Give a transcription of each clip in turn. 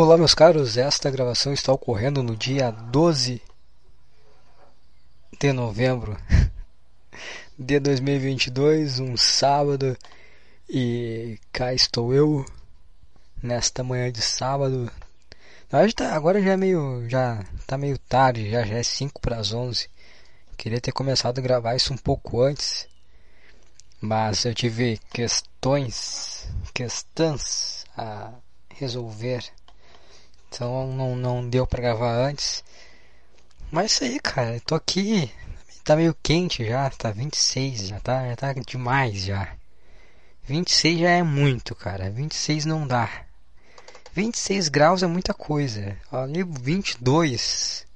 Olá, meus caros. Esta gravação está ocorrendo no dia 12 de novembro de 2022, um sábado, e cá estou eu nesta manhã de sábado. Tá, agora já é meio, já tá meio tarde, já, já é 5 para as 11. Queria ter começado a gravar isso um pouco antes, mas eu tive questões, questões a resolver então não, não deu para gravar antes. Mas isso aí, cara. Tô aqui. Tá meio quente já. Tá 26. Já tá, já tá demais já. 26 já é muito, cara. 26 não dá. 26 graus é muita coisa. Ali 22.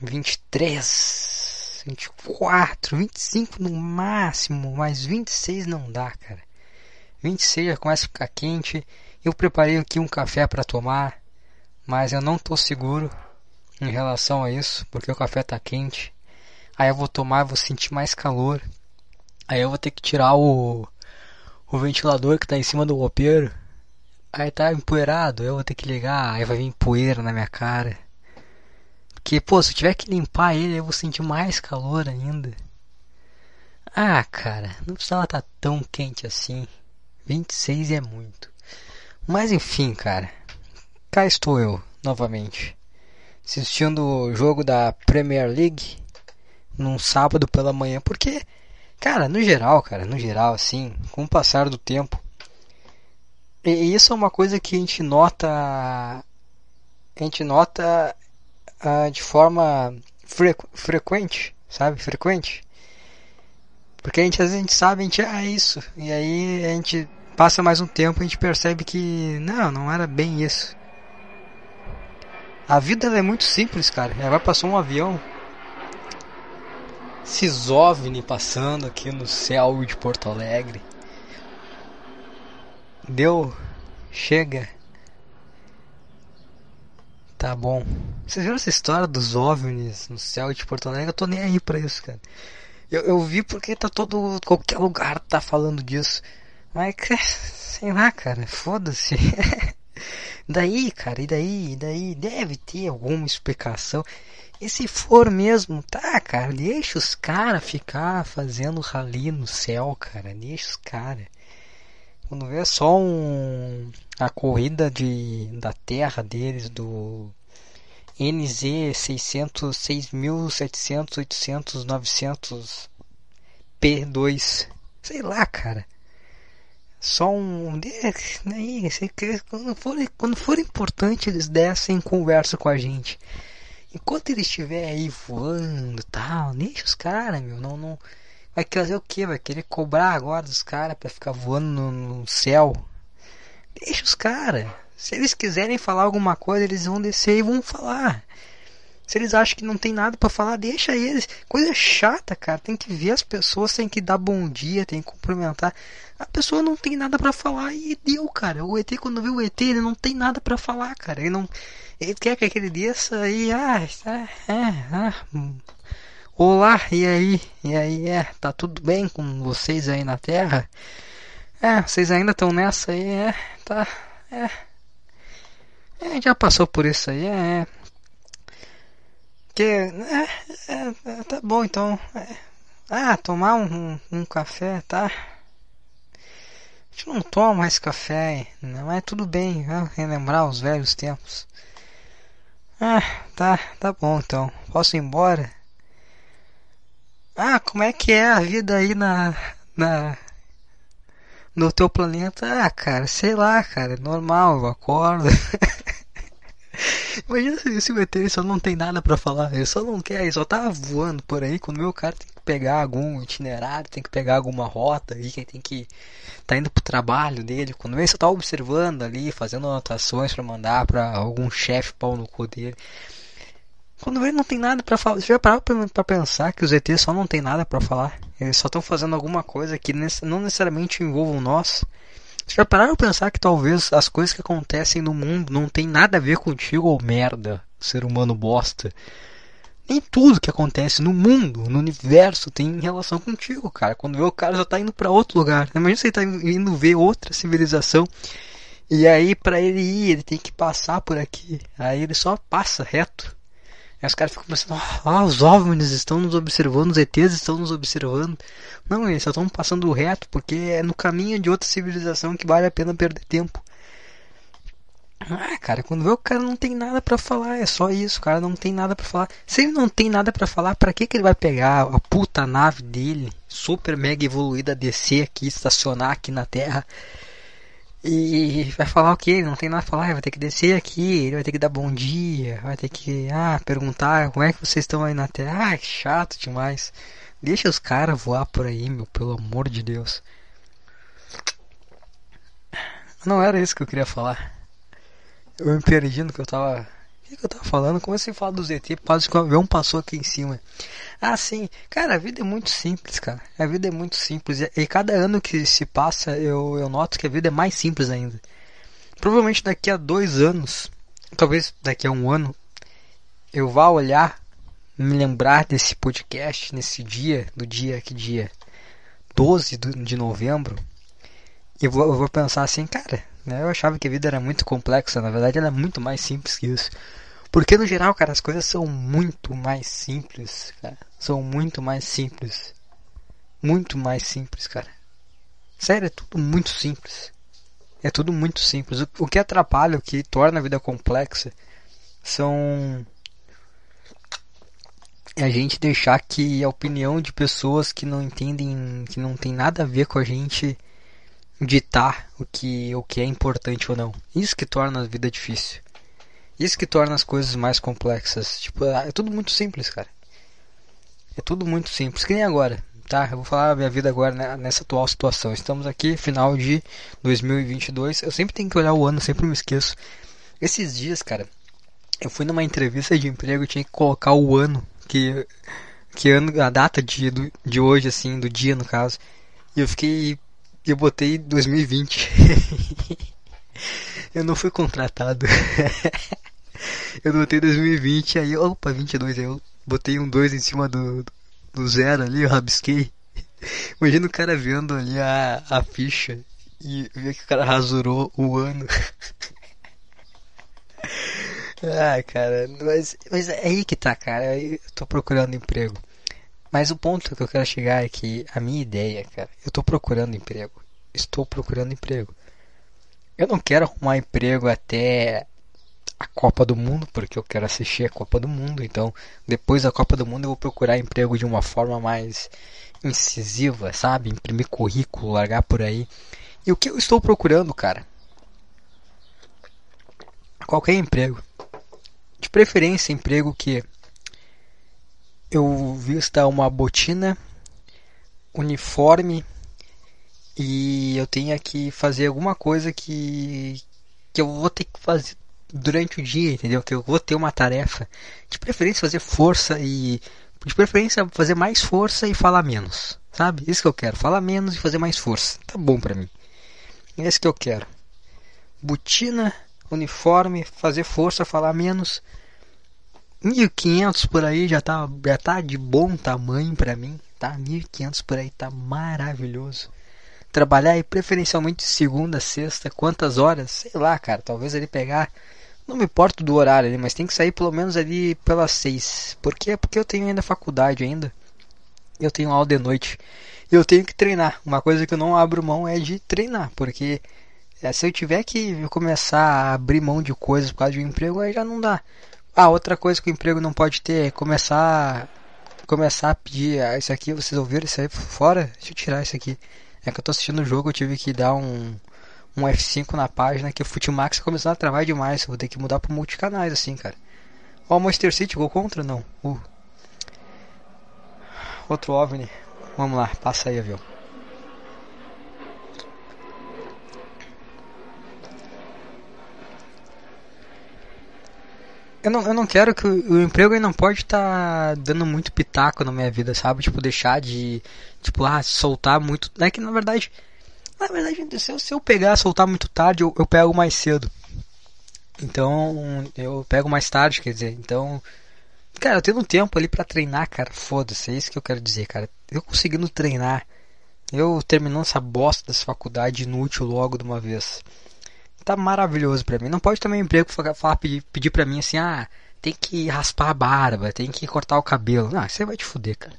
23. 24. 25 no máximo. Mas 26 não dá, cara. 26 já começa a ficar quente. Eu preparei aqui um café para tomar mas eu não estou seguro em relação a isso, porque o café está quente. Aí eu vou tomar, vou sentir mais calor. Aí eu vou ter que tirar o, o ventilador que está em cima do roupeiro. Aí tá empoeirado, eu vou ter que ligar, aí vai vir poeira na minha cara. Porque, pô, se eu tiver que limpar ele, eu vou sentir mais calor ainda. Ah, cara, não precisava estar tá tão quente assim. 26 é muito. Mas enfim, cara. Cá estou eu, novamente, assistindo o jogo da Premier League num sábado pela manhã, porque, cara, no geral, cara, no geral, assim, com o passar do tempo, e isso é uma coisa que a gente nota, a gente nota uh, de forma frequ frequente, sabe, frequente, porque a gente às vezes a gente sabe, a gente ah, é isso, e aí a gente passa mais um tempo e a gente percebe que não, não era bem isso. A vida é muito simples, cara. Vai passar um avião. Esses OVNI passando aqui no céu de Porto Alegre. Deu. Chega. Tá bom. Vocês viram essa história dos OVNIs no céu de Porto Alegre? Eu tô nem aí pra isso, cara. Eu, eu vi porque tá todo. qualquer lugar tá falando disso. Mas, sei lá, cara, foda-se. Daí, cara, e daí, e daí deve ter alguma explicação. E se for mesmo, tá, cara, deixa os caras ficar fazendo rali no céu, cara, deixa os caras. Quando vê só um a corrida de da Terra deles do NZ 600 6700 800 900 P2, sei lá, cara. Só um. Quando for, quando for importante, eles dessem conversa com a gente. Enquanto ele estiver aí voando tal, deixa os caras, meu. Não, não. Vai fazer o que? Vai querer cobrar agora dos caras pra ficar voando no, no céu? Deixa os caras. Se eles quiserem falar alguma coisa, eles vão descer e vão falar. Se eles acham que não tem nada para falar, deixa eles. Coisa chata, cara. Tem que ver as pessoas, tem que dar bom dia, tem que cumprimentar. A pessoa não tem nada para falar e deu, cara. O ET, quando vê o ET, ele não tem nada para falar, cara. Ele não. Ele quer que aquele desça e. Ah, é, é, ah, Olá, e aí? E aí, é? Tá tudo bem com vocês aí na Terra? É, vocês ainda estão nessa aí? É, tá. É. É, já passou por isso aí, é. Que, é, é, é, tá bom então. É. Ah, tomar um, um, um, café, tá? A gente não toma mais café, não é tudo bem, vamos relembrar os velhos tempos. Ah, tá, tá bom então. Posso ir embora? Ah, como é que é a vida aí na. na. no teu planeta? Ah, cara, sei lá, cara, é normal, eu acordo. Imagina se, se o ET só não tem nada para falar, ele só não quer, ele só tá voando por aí, quando o cara tem que pegar algum itinerário, tem que pegar alguma rota aí, que tem que tá indo pro trabalho dele, quando ele só tá observando ali, fazendo anotações para mandar para algum chefe pau no cu dele. Quando ele não tem nada para falar, você já parou pra, pensar que os ETs só não tem nada para falar? Eles só estão fazendo alguma coisa que não necessariamente envolvam nós. Já pararam pra pensar que talvez as coisas que acontecem no mundo não tem nada a ver contigo ou merda, ser humano bosta? Nem tudo que acontece no mundo, no universo, tem relação contigo, cara. Quando vê o cara já tá indo para outro lugar. Imagina você tá indo ver outra civilização E aí, pra ele ir, ele tem que passar por aqui. Aí ele só passa reto. Aí os caras ficam pensando, ah, os OVNIs estão nos observando, os ETs estão nos observando. Não, eles só estão passando reto, porque é no caminho de outra civilização que vale a pena perder tempo. Ah, cara, quando vê o cara não tem nada para falar, é só isso, o cara não tem nada para falar. Se ele não tem nada para falar, para que que ele vai pegar a puta nave dele, super mega evoluída, descer aqui, estacionar aqui na Terra? E vai falar o que? Ele não tem nada a falar, vai ter que descer aqui, ele vai ter que dar bom dia, vai ter que, ah, perguntar como é que vocês estão aí na Terra. Ah, que chato demais. Deixa os caras voar por aí, meu, pelo amor de Deus. Não era isso que eu queria falar. Eu me perdi no que eu tava. O que, que eu tava falando? Comecei a falar do ZT, quase que o avião passou aqui em cima. Ah, sim. Cara, a vida é muito simples, cara. A vida é muito simples. E, e cada ano que se passa, eu, eu noto que a vida é mais simples ainda. Provavelmente daqui a dois anos, talvez daqui a um ano, eu vá olhar, me lembrar desse podcast, nesse dia, do dia, que dia? 12 de novembro. E vou, eu vou pensar assim, cara, né? Eu achava que a vida era muito complexa, na verdade ela é muito mais simples que isso. Porque no geral, cara, as coisas são muito mais simples, cara. São muito mais simples. Muito mais simples, cara. Sério, é tudo muito simples. É tudo muito simples. O, que atrapalha, o que torna a vida complexa, são é a gente deixar que a opinião de pessoas que não entendem, que não tem nada a ver com a gente, ditar o que, o que é importante ou não. Isso que torna a vida difícil. Isso que torna as coisas mais complexas. Tipo, é, é tudo muito simples, cara. É tudo muito simples. Que nem agora, tá? Eu vou falar a minha vida agora né, nessa atual situação. Estamos aqui, final de 2022. Eu sempre tenho que olhar o ano, sempre me esqueço. Esses dias, cara, eu fui numa entrevista de emprego e tinha que colocar o ano que que ano, a data de, de hoje, assim, do dia no caso. E eu fiquei eu botei 2020. eu não fui contratado. eu botei 2020, aí, opa, 22, aí eu botei um 2 em cima do, do zero ali, eu rabisquei. Imagina o cara vendo ali a, a ficha e ver que o cara rasurou o ano. Ai, cara, mas, mas é aí que tá, cara. Eu tô procurando emprego. Mas o ponto que eu quero chegar é que a minha ideia, cara, eu tô procurando emprego. Estou procurando emprego. Eu não quero arrumar emprego até a Copa do Mundo, porque eu quero assistir a Copa do Mundo. Então, depois da Copa do Mundo, eu vou procurar emprego de uma forma mais incisiva, sabe? Imprimir currículo, largar por aí. E o que eu estou procurando, cara? Qualquer emprego. De preferência, emprego que eu vista uma botina, uniforme e eu tenha que fazer alguma coisa que que eu vou ter que fazer durante o dia, entendeu? Que eu vou ter uma tarefa, de preferência fazer força e de preferência fazer mais força e falar menos, sabe? Isso que eu quero, falar menos e fazer mais força. Tá bom pra mim. É isso que eu quero. Botina, uniforme, fazer força, falar menos 1500 por aí já tá, já tá de bom tamanho para mim, tá? 1500 por aí tá maravilhoso. Trabalhar aí preferencialmente segunda, sexta, quantas horas? Sei lá, cara, talvez ele pegar não me importo do horário ali, mas tem que sair pelo menos ali pelas seis. Por quê? Porque eu tenho ainda faculdade ainda. Eu tenho aula de noite. Eu tenho que treinar. Uma coisa que eu não abro mão é de treinar, porque se eu tiver que começar a abrir mão de coisas por causa de um emprego, aí já não dá. Ah, outra coisa que o emprego não pode ter é começar começar a pedir, ah, isso aqui, vocês ouviram isso aí fora? Deixa eu tirar isso aqui. É que eu tô assistindo o jogo, eu tive que dar um, um F5 na página que o Futimax começou a travar demais. Vou ter que mudar pro multicanais assim, cara. Ó, o Monster City, gol contra? Não. Uh. Outro OVNI. Vamos lá, passa aí, avião. Eu não, eu não quero que o, o emprego não pode estar tá dando muito pitaco na minha vida, sabe? Tipo, deixar de, tipo, ah, soltar muito. É que na verdade, na verdade, se eu, se eu pegar, soltar muito tarde, eu, eu pego mais cedo. Então, eu pego mais tarde, quer dizer, então. Cara, eu tenho tempo ali para treinar, cara. Foda-se, é isso que eu quero dizer, cara. Eu conseguindo treinar, eu terminando essa bosta dessa faculdade inútil logo de uma vez. Tá maravilhoso pra mim. Não pode também emprego falar, pedir, pedir pra mim assim, ah, tem que raspar a barba, tem que cortar o cabelo. Não, você vai te fuder, cara.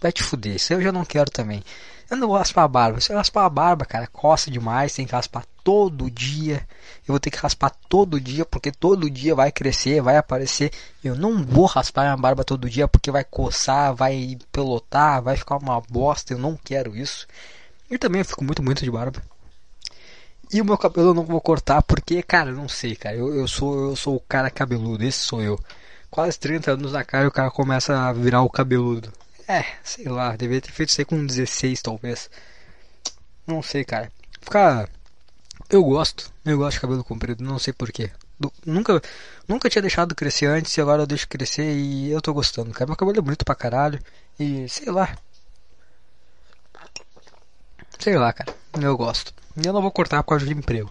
Vai te fuder. Isso eu já não quero também. Eu não vou raspar a barba. Se eu raspar a barba, cara, coça demais, tem que raspar todo dia. Eu vou ter que raspar todo dia, porque todo dia vai crescer, vai aparecer. Eu não vou raspar minha barba todo dia, porque vai coçar, vai pelotar, vai ficar uma bosta. Eu não quero isso. E também eu fico muito, muito de barba. E o meu cabelo eu não vou cortar porque, cara, não sei, cara. Eu, eu, sou, eu sou o cara cabeludo, esse sou eu. Quase 30 anos na cara o cara começa a virar o cabeludo. É, sei lá, deveria ter feito isso aí com 16 talvez. Não sei, cara. Ficar. Eu gosto, eu gosto de cabelo comprido, não sei porquê. Nunca, nunca tinha deixado crescer antes e agora eu deixo crescer e eu tô gostando, cara. Meu cabelo é bonito pra caralho e sei lá. Sei lá, cara. Eu gosto. Eu não vou cortar por causa de emprego.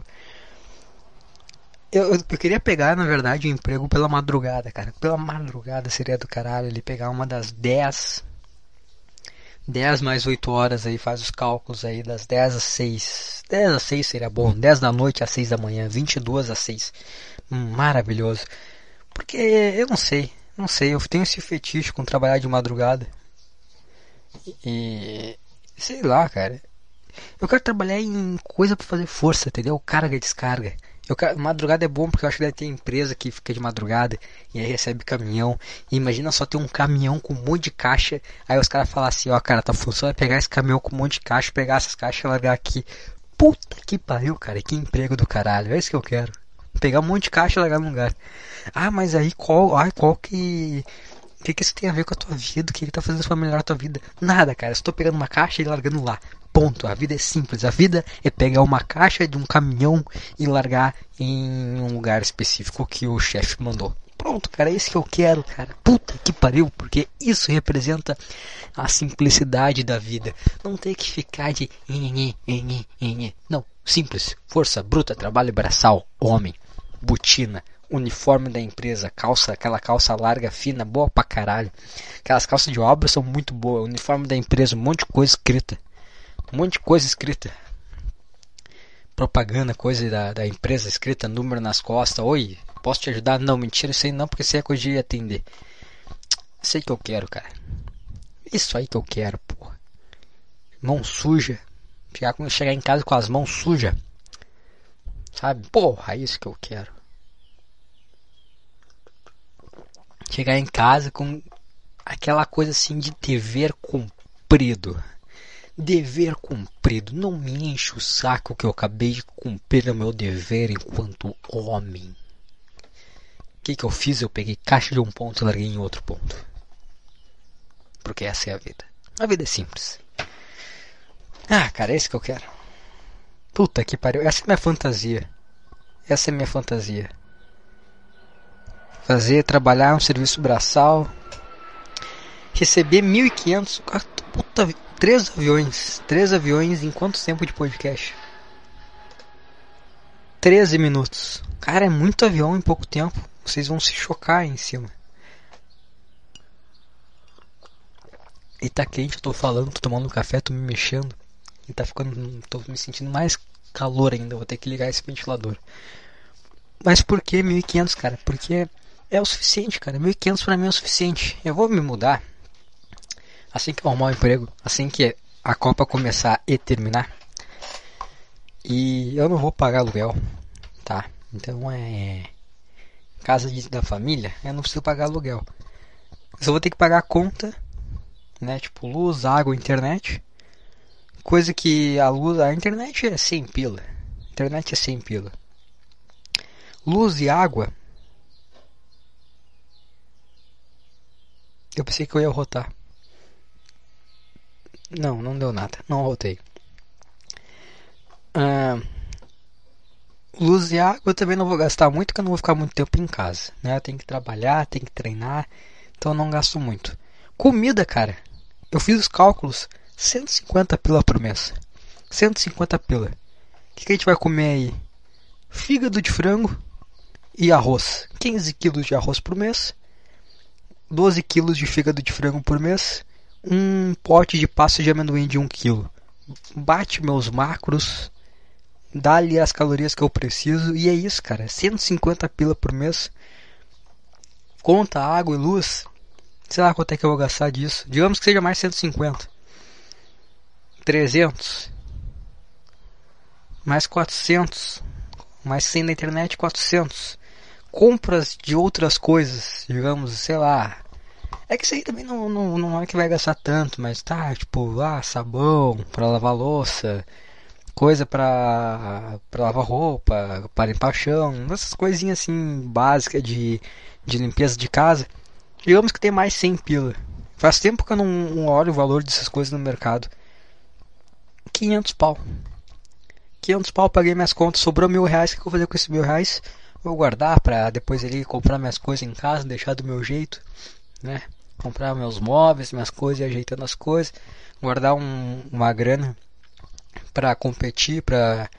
Eu, eu, queria pegar, na verdade, o emprego pela madrugada, cara. Pela madrugada seria do caralho ele pegar uma das 10. 10 mais 8 horas aí, faz os cálculos aí, das 10 às 6. 10 às 6 seria bom. 10 da noite às 6 da manhã. 22 às 6. Hum, maravilhoso. Porque eu não sei. Não sei, eu tenho esse fetiche com trabalhar de madrugada. E. Sei lá, cara. Eu quero trabalhar em coisa para fazer força, entendeu? Carga e descarga. Eu quero, madrugada é bom porque eu acho que deve ter empresa que fica de madrugada e aí recebe caminhão. E imagina só ter um caminhão com um monte de caixa. Aí os caras falam assim: Ó, cara, tá funcionando é pegar esse caminhão com um monte de caixa, pegar essas caixas e largar aqui. Puta que pariu, cara, que emprego do caralho. É isso que eu quero. Pegar um monte de caixa e largar no lugar. Ah, mas aí qual, ai, qual que. O que, que isso tem a ver com a tua vida? O que, que tá fazendo pra melhorar a tua vida? Nada, cara. Estou pegando uma caixa e largando lá. Ponto. A vida é simples. A vida é pegar uma caixa de um caminhão e largar em um lugar específico que o chefe mandou. Pronto, cara, é isso que eu quero, cara. Puta que pariu, porque isso representa a simplicidade da vida. Não ter que ficar de não, simples, força bruta, trabalho braçal, homem, botina, uniforme da empresa, calça, aquela calça larga, fina, boa pra caralho. Aquelas calças de obra são muito boas, uniforme da empresa, um monte de coisa escrita. Um monte de coisa escrita. Propaganda, coisa da, da empresa escrita, número nas costas. Oi, posso te ajudar? Não, mentira, isso aí não, porque isso aí é coisa de atender. Aí que eu quero, cara. Isso aí que eu quero, porra. Mão suja. Chegar, chegar em casa com as mãos sujas. Sabe? Porra, é isso que eu quero. Chegar em casa com aquela coisa assim de dever cumprido dever cumprido. Não me enche o saco que eu acabei de cumprir o meu dever enquanto homem. O que, que eu fiz? Eu peguei caixa de um ponto e larguei em outro ponto. Porque essa é a vida. A vida é simples. Ah, cara, é isso que eu quero. Puta que pariu. Essa é minha fantasia. Essa é minha fantasia. Fazer, trabalhar um serviço braçal. Receber 1.500. Puta, Três aviões. Três aviões em quanto tempo de podcast? 13 minutos. Cara, é muito avião em pouco tempo. Vocês vão se chocar em cima. E tá quente, eu tô falando, tô tomando café, tô me mexendo. E tá ficando. tô me sentindo mais calor ainda. Vou ter que ligar esse ventilador. Mas por que 1500, cara? Porque é o suficiente, cara. 1500 pra mim é o suficiente. Eu vou me mudar assim que arrumar um emprego, assim que a Copa começar e terminar, e eu não vou pagar aluguel, tá? Então é casa de, da família, eu não preciso pagar aluguel. Eu só vou ter que pagar a conta, né? Tipo luz, água, internet. Coisa que a luz, a internet é sem pila. internet é sem pila. Luz e água. Eu pensei que eu ia rotar. Não, não deu nada. Não rotei. Ah, luz e água eu também não vou gastar muito, porque eu não vou ficar muito tempo em casa. Né? Eu tenho que trabalhar, tenho que treinar, então eu não gasto muito. Comida, cara. Eu fiz os cálculos. 150 pila por mês. 150 pila. O que, que a gente vai comer aí? Fígado de frango e arroz. 15 quilos de arroz por mês. 12 quilos de fígado de frango por mês um pote de pasta de amendoim de 1 um kg. Bate meus macros dá ali as calorias que eu preciso e é isso, cara. 150 pila por mês. Conta água e luz. Sei lá quanto é que eu vou gastar disso. Digamos que seja mais 150. 300. Mais 400. Mais 100 na internet, 400. Compras de outras coisas, digamos, sei lá. É que isso aí também não, não, não é que vai gastar tanto, mas tá, tipo, ah, sabão para lavar louça, coisa para para lavar roupa, para limpar chão, essas coisinhas assim básicas de, de limpeza de casa. Digamos que tem mais 100 pila. Faz tempo que eu não, olho o valor dessas coisas no mercado. 500 pau. 500 pau, paguei minhas contas, sobrou mil reais. O que eu vou fazer com esses mil reais? Vou guardar para depois ele comprar minhas coisas em casa, deixar do meu jeito, né? Comprar meus móveis, minhas coisas, ajeitando as coisas, guardar um, uma grana para competir, para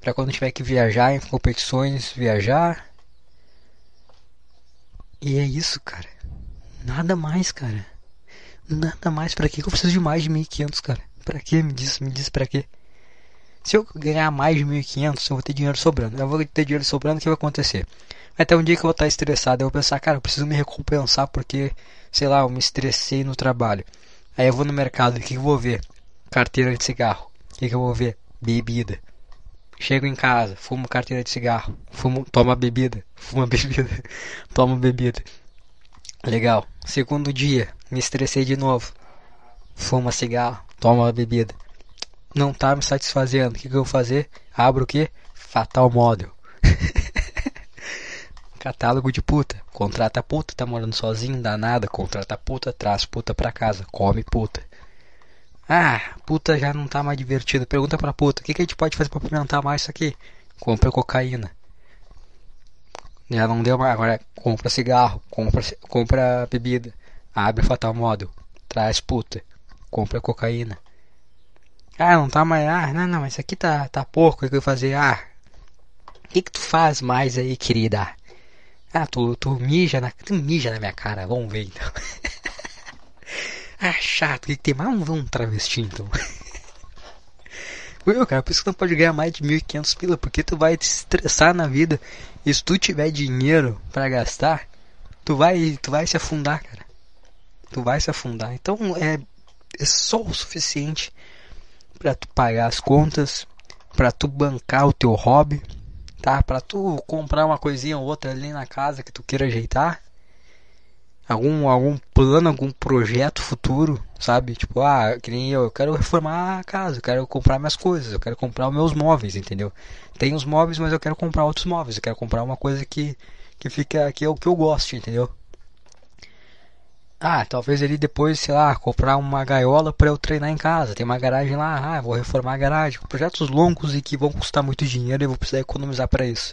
para quando tiver que viajar em competições, viajar. E é isso, cara. Nada mais, cara. Nada mais. Para que eu preciso de mais de 1500, cara? Para que me diz, me diz para quê? Se eu ganhar mais de 1.500, eu vou ter dinheiro sobrando. Eu vou ter dinheiro sobrando, o que vai acontecer? Vai ter um dia que eu vou estar estressado. Eu vou pensar, cara, eu preciso me recompensar porque, sei lá, eu me estressei no trabalho. Aí eu vou no mercado, o que eu vou ver? Carteira de cigarro. O que eu vou ver? Bebida. Chego em casa, fumo carteira de cigarro. Fumo, toma bebida. Fuma bebida. toma bebida. Legal. Segundo dia, me estressei de novo. Fuma cigarro. Toma bebida não tá me satisfazendo. O que, que eu vou fazer? Abro o que? Fatal Model. Catálogo de puta. Contrata puta, tá morando sozinho, dá nada. Contrata puta, traz puta pra casa. Come puta. Ah, puta já não tá mais divertido. Pergunta pra puta: o que, que a gente pode fazer pra aumentar mais isso aqui? Compra cocaína. Já não deu mais. Agora compra cigarro, compra, compra bebida. Abre Fatal Model. Traz puta. Compra cocaína. Ah, não tá mais. Ah, não, não, isso aqui tá, tá pouco. O que eu fazer? Ah, o que, que tu faz mais aí, querida? Ah, tu, tu mija na. Tu mija na minha cara, vamos ver então. ah, chato, o que, tem mais? Um travesti então. Meu, cara, por isso que tu não pode ganhar mais de 1.500 pila, porque tu vai te estressar na vida. E se tu tiver dinheiro para gastar, tu vai, tu vai se afundar, cara. Tu vai se afundar. Então é, é só o suficiente para tu pagar as contas, para tu bancar o teu hobby, tá? Para tu comprar uma coisinha ou outra ali na casa que tu queira ajeitar. Algum algum plano, algum projeto futuro, sabe? Tipo, ah, que nem eu, eu quero reformar a casa, eu quero comprar minhas coisas, eu quero comprar os meus móveis, entendeu? Tem os móveis, mas eu quero comprar outros móveis, eu quero comprar uma coisa que que fica que é o que eu gosto, entendeu? Ah, talvez ele depois, sei lá, comprar uma gaiola para eu treinar em casa. Tem uma garagem lá, ah, vou reformar a garagem. Projetos longos e que vão custar muito dinheiro e vou precisar economizar para isso.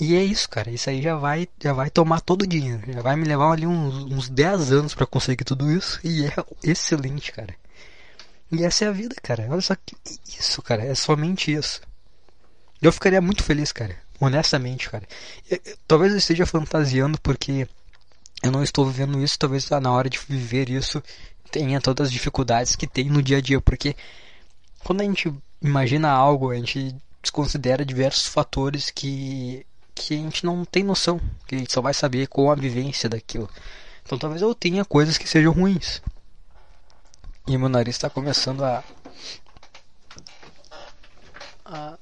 E é isso, cara. Isso aí já vai, já vai tomar todo o dinheiro. Já vai me levar ali uns, uns 10 anos para conseguir tudo isso. E é excelente, cara. E essa é a vida, cara. Olha só que isso, cara. É somente isso. Eu ficaria muito feliz, cara. Honestamente, cara. Eu, eu, talvez eu esteja fantasiando porque eu não estou vivendo isso, talvez na hora de viver isso tenha todas as dificuldades que tem no dia a dia, porque quando a gente imagina algo, a gente desconsidera diversos fatores que que a gente não tem noção, que a gente só vai saber com a vivência daquilo. Então talvez eu tenha coisas que sejam ruins. E meu nariz está começando a, a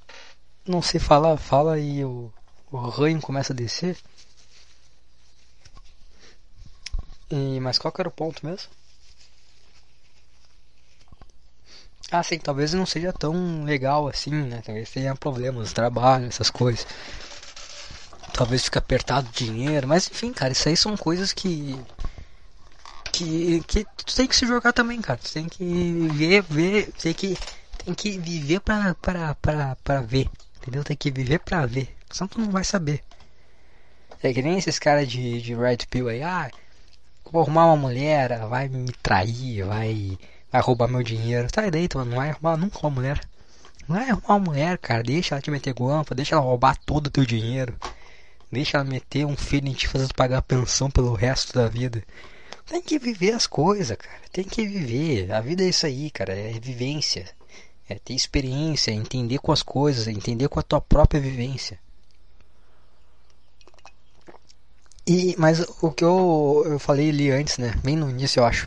não sei falar, fala e o, o ranho começa a descer. E, mas qual que era o ponto mesmo? Ah, sim, talvez não seja tão legal assim, né? Talvez tenha problemas, trabalho, essas coisas. Talvez fique apertado dinheiro, mas enfim, cara, isso aí são coisas que. Que, que tu tem que se jogar também, cara. Tu tem que ver, ver, tem que, tem que viver pra, pra, pra, pra ver, entendeu? Tem que viver pra ver, senão tu não vai saber. É que nem esses caras de, de Red Pill aí, ah, vou arrumar uma mulher, vai me trair, vai, vai roubar meu dinheiro. Tá direito, mano, não vai arrumar nunca uma mulher. Não vai arrumar uma mulher, cara. Deixa ela te meter guampa, deixa ela roubar todo o teu dinheiro. Deixa ela meter um filho em te fazer pagar pensão pelo resto da vida. Tem que viver as coisas, cara. Tem que viver. A vida é isso aí, cara. É vivência. é ter experiência, entender com as coisas, entender com a tua própria vivência. E, mas o que eu, eu falei ali antes, né? Bem no início, eu acho.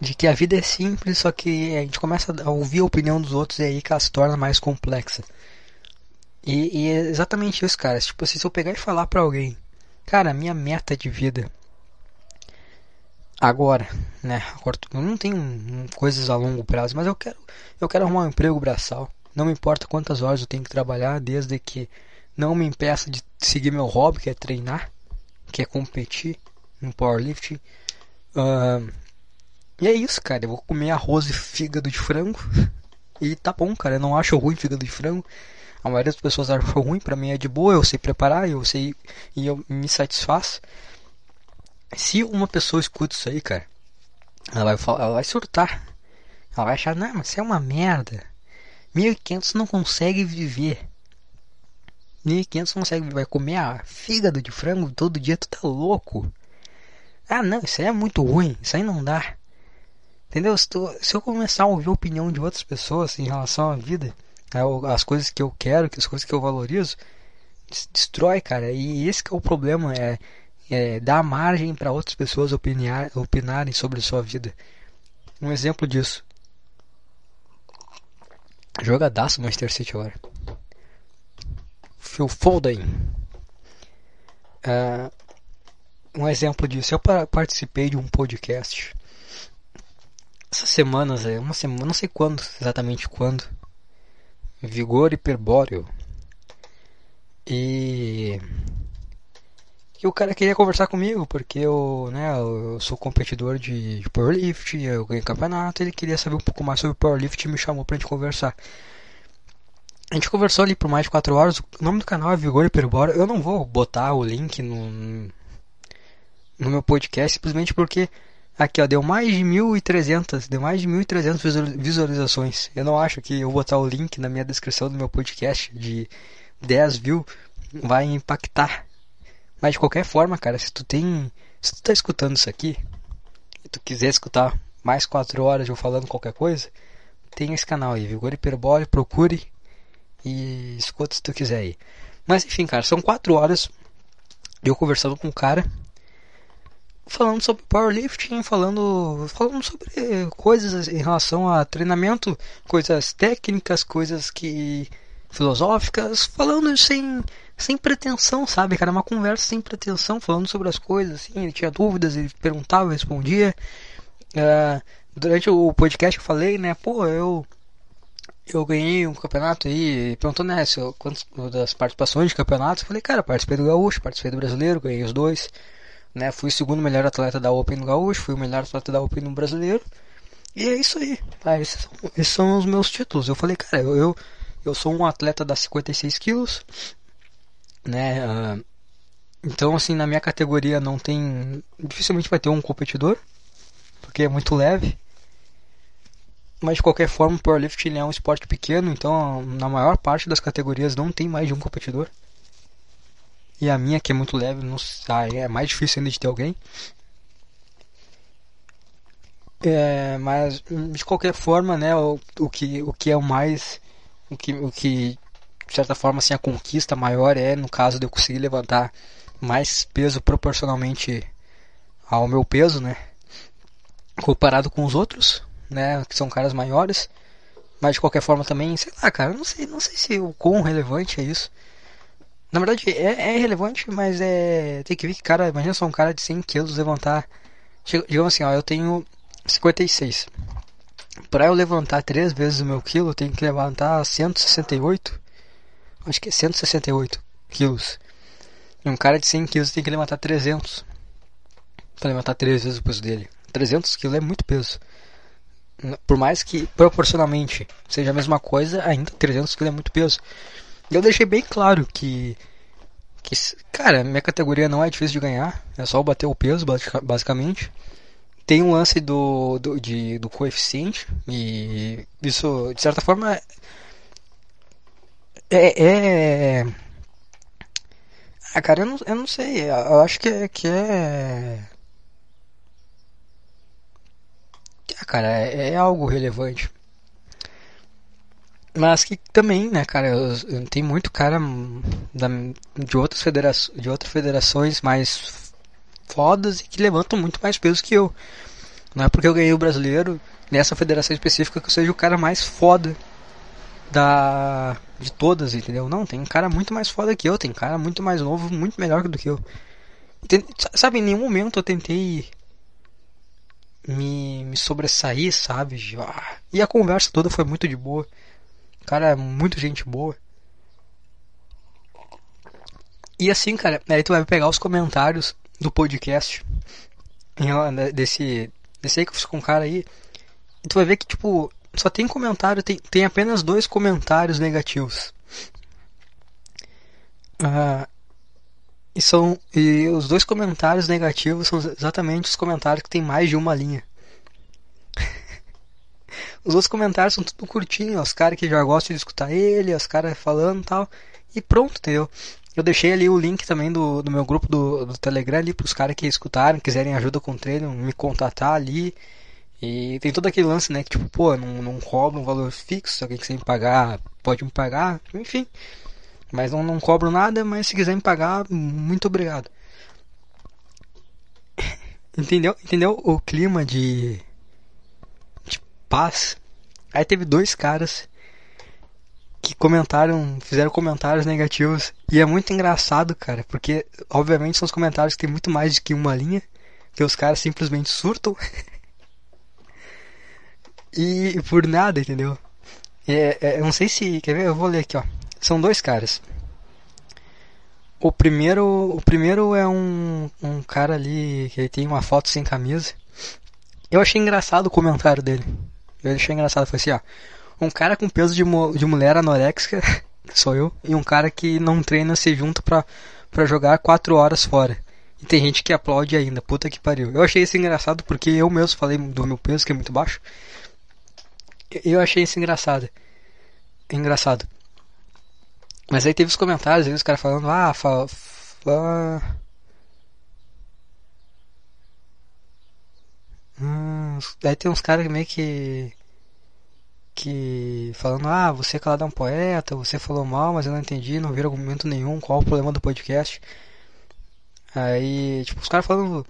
De que a vida é simples, só que a gente começa a ouvir a opinião dos outros e é aí que ela se torna mais complexa. E, e é exatamente isso, cara. Tipo, se eu pegar e falar pra alguém, cara, minha meta de vida agora, né? Agora, eu não tenho coisas a longo prazo, mas eu quero, eu quero arrumar um emprego braçal. Não me importa quantas horas eu tenho que trabalhar, desde que não me impeça de seguir meu hobby, que é treinar, que é competir no powerlifting. Uh, e é isso, cara. Eu vou comer arroz e fígado de frango. E tá bom, cara. Eu não acho ruim fígado de frango. A maioria das pessoas acha ruim, para mim é de boa, eu sei preparar, eu sei e eu me satisfaço. Se uma pessoa escuta isso aí, cara, ela vai, falar, ela vai surtar. Ela vai achar, não, mas é uma merda. 1500 não consegue viver. 1500 não consegue, vai comer a fígado de frango todo dia, tu tá louco. Ah, não, isso aí é muito ruim, isso aí não dá. Entendeu? Se, tu, se eu começar a ouvir a opinião de outras pessoas em relação à vida, as coisas que eu quero, as coisas que eu valorizo, destrói, cara. E esse é o problema, é, é dar margem para outras pessoas opinar, opinarem sobre a sua vida. Um exemplo disso. Jogadaço Manchester City agora. Phil Foden. Uh, um exemplo disso. Eu participei de um podcast. Essas semanas, é uma semana, não sei quando, exatamente quando vigor hiperbóreo. E o cara queria conversar comigo, porque eu, né, eu sou competidor de powerlift, eu ganhei campeonato, ele queria saber um pouco mais sobre powerlift e me chamou pra gente conversar. A gente conversou ali por mais de 4 horas, o nome do canal é Vigor Hiperbóreo, eu não vou botar o link no, no meu podcast, simplesmente porque Aqui, ó, deu mais de 1.300, deu mais de 1.300 visualizações. Eu não acho que eu botar o link na minha descrição do meu podcast de 10 views vai impactar. Mas de qualquer forma, cara, se tu tem, se tu tá escutando isso aqui, e tu quiser escutar mais 4 horas eu falando qualquer coisa, tem esse canal aí, Vigor Hiperbole, procure e escuta se tu quiser aí. Mas enfim, cara, são 4 horas de eu conversando com um cara falando sobre powerlifting, falando, falando sobre coisas em relação a treinamento, coisas técnicas, coisas que filosóficas, falando sem sem pretensão, sabe, cara, uma conversa sem pretensão, falando sobre as coisas, assim, ele tinha dúvidas, ele perguntava, respondia. Uh, durante o podcast eu falei, né, pô, eu eu ganhei um campeonato aí, perguntou, né, se eu, quantas das participações de campeonatos, eu falei, cara, participei do Gaúcho, participei do Brasileiro, ganhei os dois. Né? Fui o segundo melhor atleta da Open no Gaúcho, fui o melhor atleta da Open no Brasileiro. E é isso aí. Tá? Esses, são, esses são os meus títulos. Eu falei, cara, eu, eu, eu sou um atleta das 56 quilos. Né? Uh, então, assim, na minha categoria não tem. Dificilmente vai ter um competidor. Porque é muito leve. Mas de qualquer forma, o powerlifting é um esporte pequeno, então na maior parte das categorias não tem mais de um competidor. E a minha, que é muito leve, não sai, é mais difícil ainda de ter alguém. É, mas de qualquer forma, né, o, o, que, o que é o mais. O que, o que, de certa forma, assim, a conquista maior é no caso de eu conseguir levantar mais peso proporcionalmente ao meu peso, né? Comparado com os outros, né? Que são caras maiores. Mas de qualquer forma também, sei lá, cara, não sei, não sei se o quão relevante é isso. Na verdade, é, é relevante, mas é. Tem que ver que, cara, imagina só um cara de 100 quilos levantar. Digamos assim, ó, eu tenho 56. Para eu levantar três vezes o meu quilo, eu tenho que levantar 168. Acho que é 168 quilos. E um cara de 100 quilos tem que levantar 300. Para levantar três vezes o peso dele. 300 quilos é muito peso. Por mais que proporcionalmente seja a mesma coisa, ainda 300 quilos é muito peso. Eu deixei bem claro que, que, cara, minha categoria não é difícil de ganhar, é só bater o peso, basicamente. Tem um lance do, do, de, do coeficiente, e isso, de certa forma, é. é ah, cara, eu não, eu não sei, eu acho que é. Que é... Ah, cara, é, é algo relevante. Mas que também, né, cara, eu, eu, tem muito cara da, de, outras de outras federações mais fodas e que levantam muito mais peso que eu. Não é porque eu ganhei o brasileiro nessa federação específica que eu seja o cara mais foda da de todas, entendeu? Não, tem cara muito mais foda que eu, tem cara muito mais novo, muito melhor do que eu. Sabe, em nenhum momento eu tentei me, me sobressair, sabe? E a conversa toda foi muito de boa. Cara, é muito gente boa. E assim, cara, aí tu vai pegar os comentários do podcast né, desse, desse aí que eu fiz com o cara aí. E tu vai ver que, tipo, só tem comentário, tem, tem apenas dois comentários negativos. Uh, e são e os dois comentários negativos são exatamente os comentários que tem mais de uma linha. os outros comentários são tudo curtinho, os caras que já gostam de escutar ele, os caras falando tal. E pronto, entendeu? Eu deixei ali o link também do, do meu grupo do, do Telegram ali para os caras que escutaram, quiserem ajuda com o treino, me contatar ali. E tem todo aquele lance, né? Que tipo, pô, não, não cobra um valor fixo, se alguém quiser me pagar, pode me pagar, enfim. Mas não, não cobro nada, mas se quiser me pagar, muito obrigado. Entendeu? Entendeu o clima de, de paz? Aí teve dois caras que comentaram, fizeram comentários negativos. E é muito engraçado, cara, porque obviamente são os comentários que tem muito mais do que uma linha, que os caras simplesmente surtam. e por nada, entendeu? É, é, eu não sei se. Quer ver? Eu vou ler aqui, ó. São dois caras. O primeiro, o primeiro é um, um cara ali que tem uma foto sem camisa. Eu achei engraçado o comentário dele. Eu achei engraçado. Foi assim, ó. Um cara com peso de, de mulher anoréxica, que sou eu, e um cara que não treina se junta pra, pra jogar 4 horas fora. E tem gente que aplaude ainda, puta que pariu. Eu achei isso engraçado porque eu mesmo falei do meu peso, que é muito baixo. Eu achei isso engraçado. Engraçado. Mas aí teve os comentários, aí os caras falando, ah, fa, fa... Hum, aí tem uns caras meio que. Que falando, ah, você calado é um poeta, você falou mal, mas eu não entendi, não vi argumento nenhum, qual o problema do podcast. Aí, tipo, os caras falando.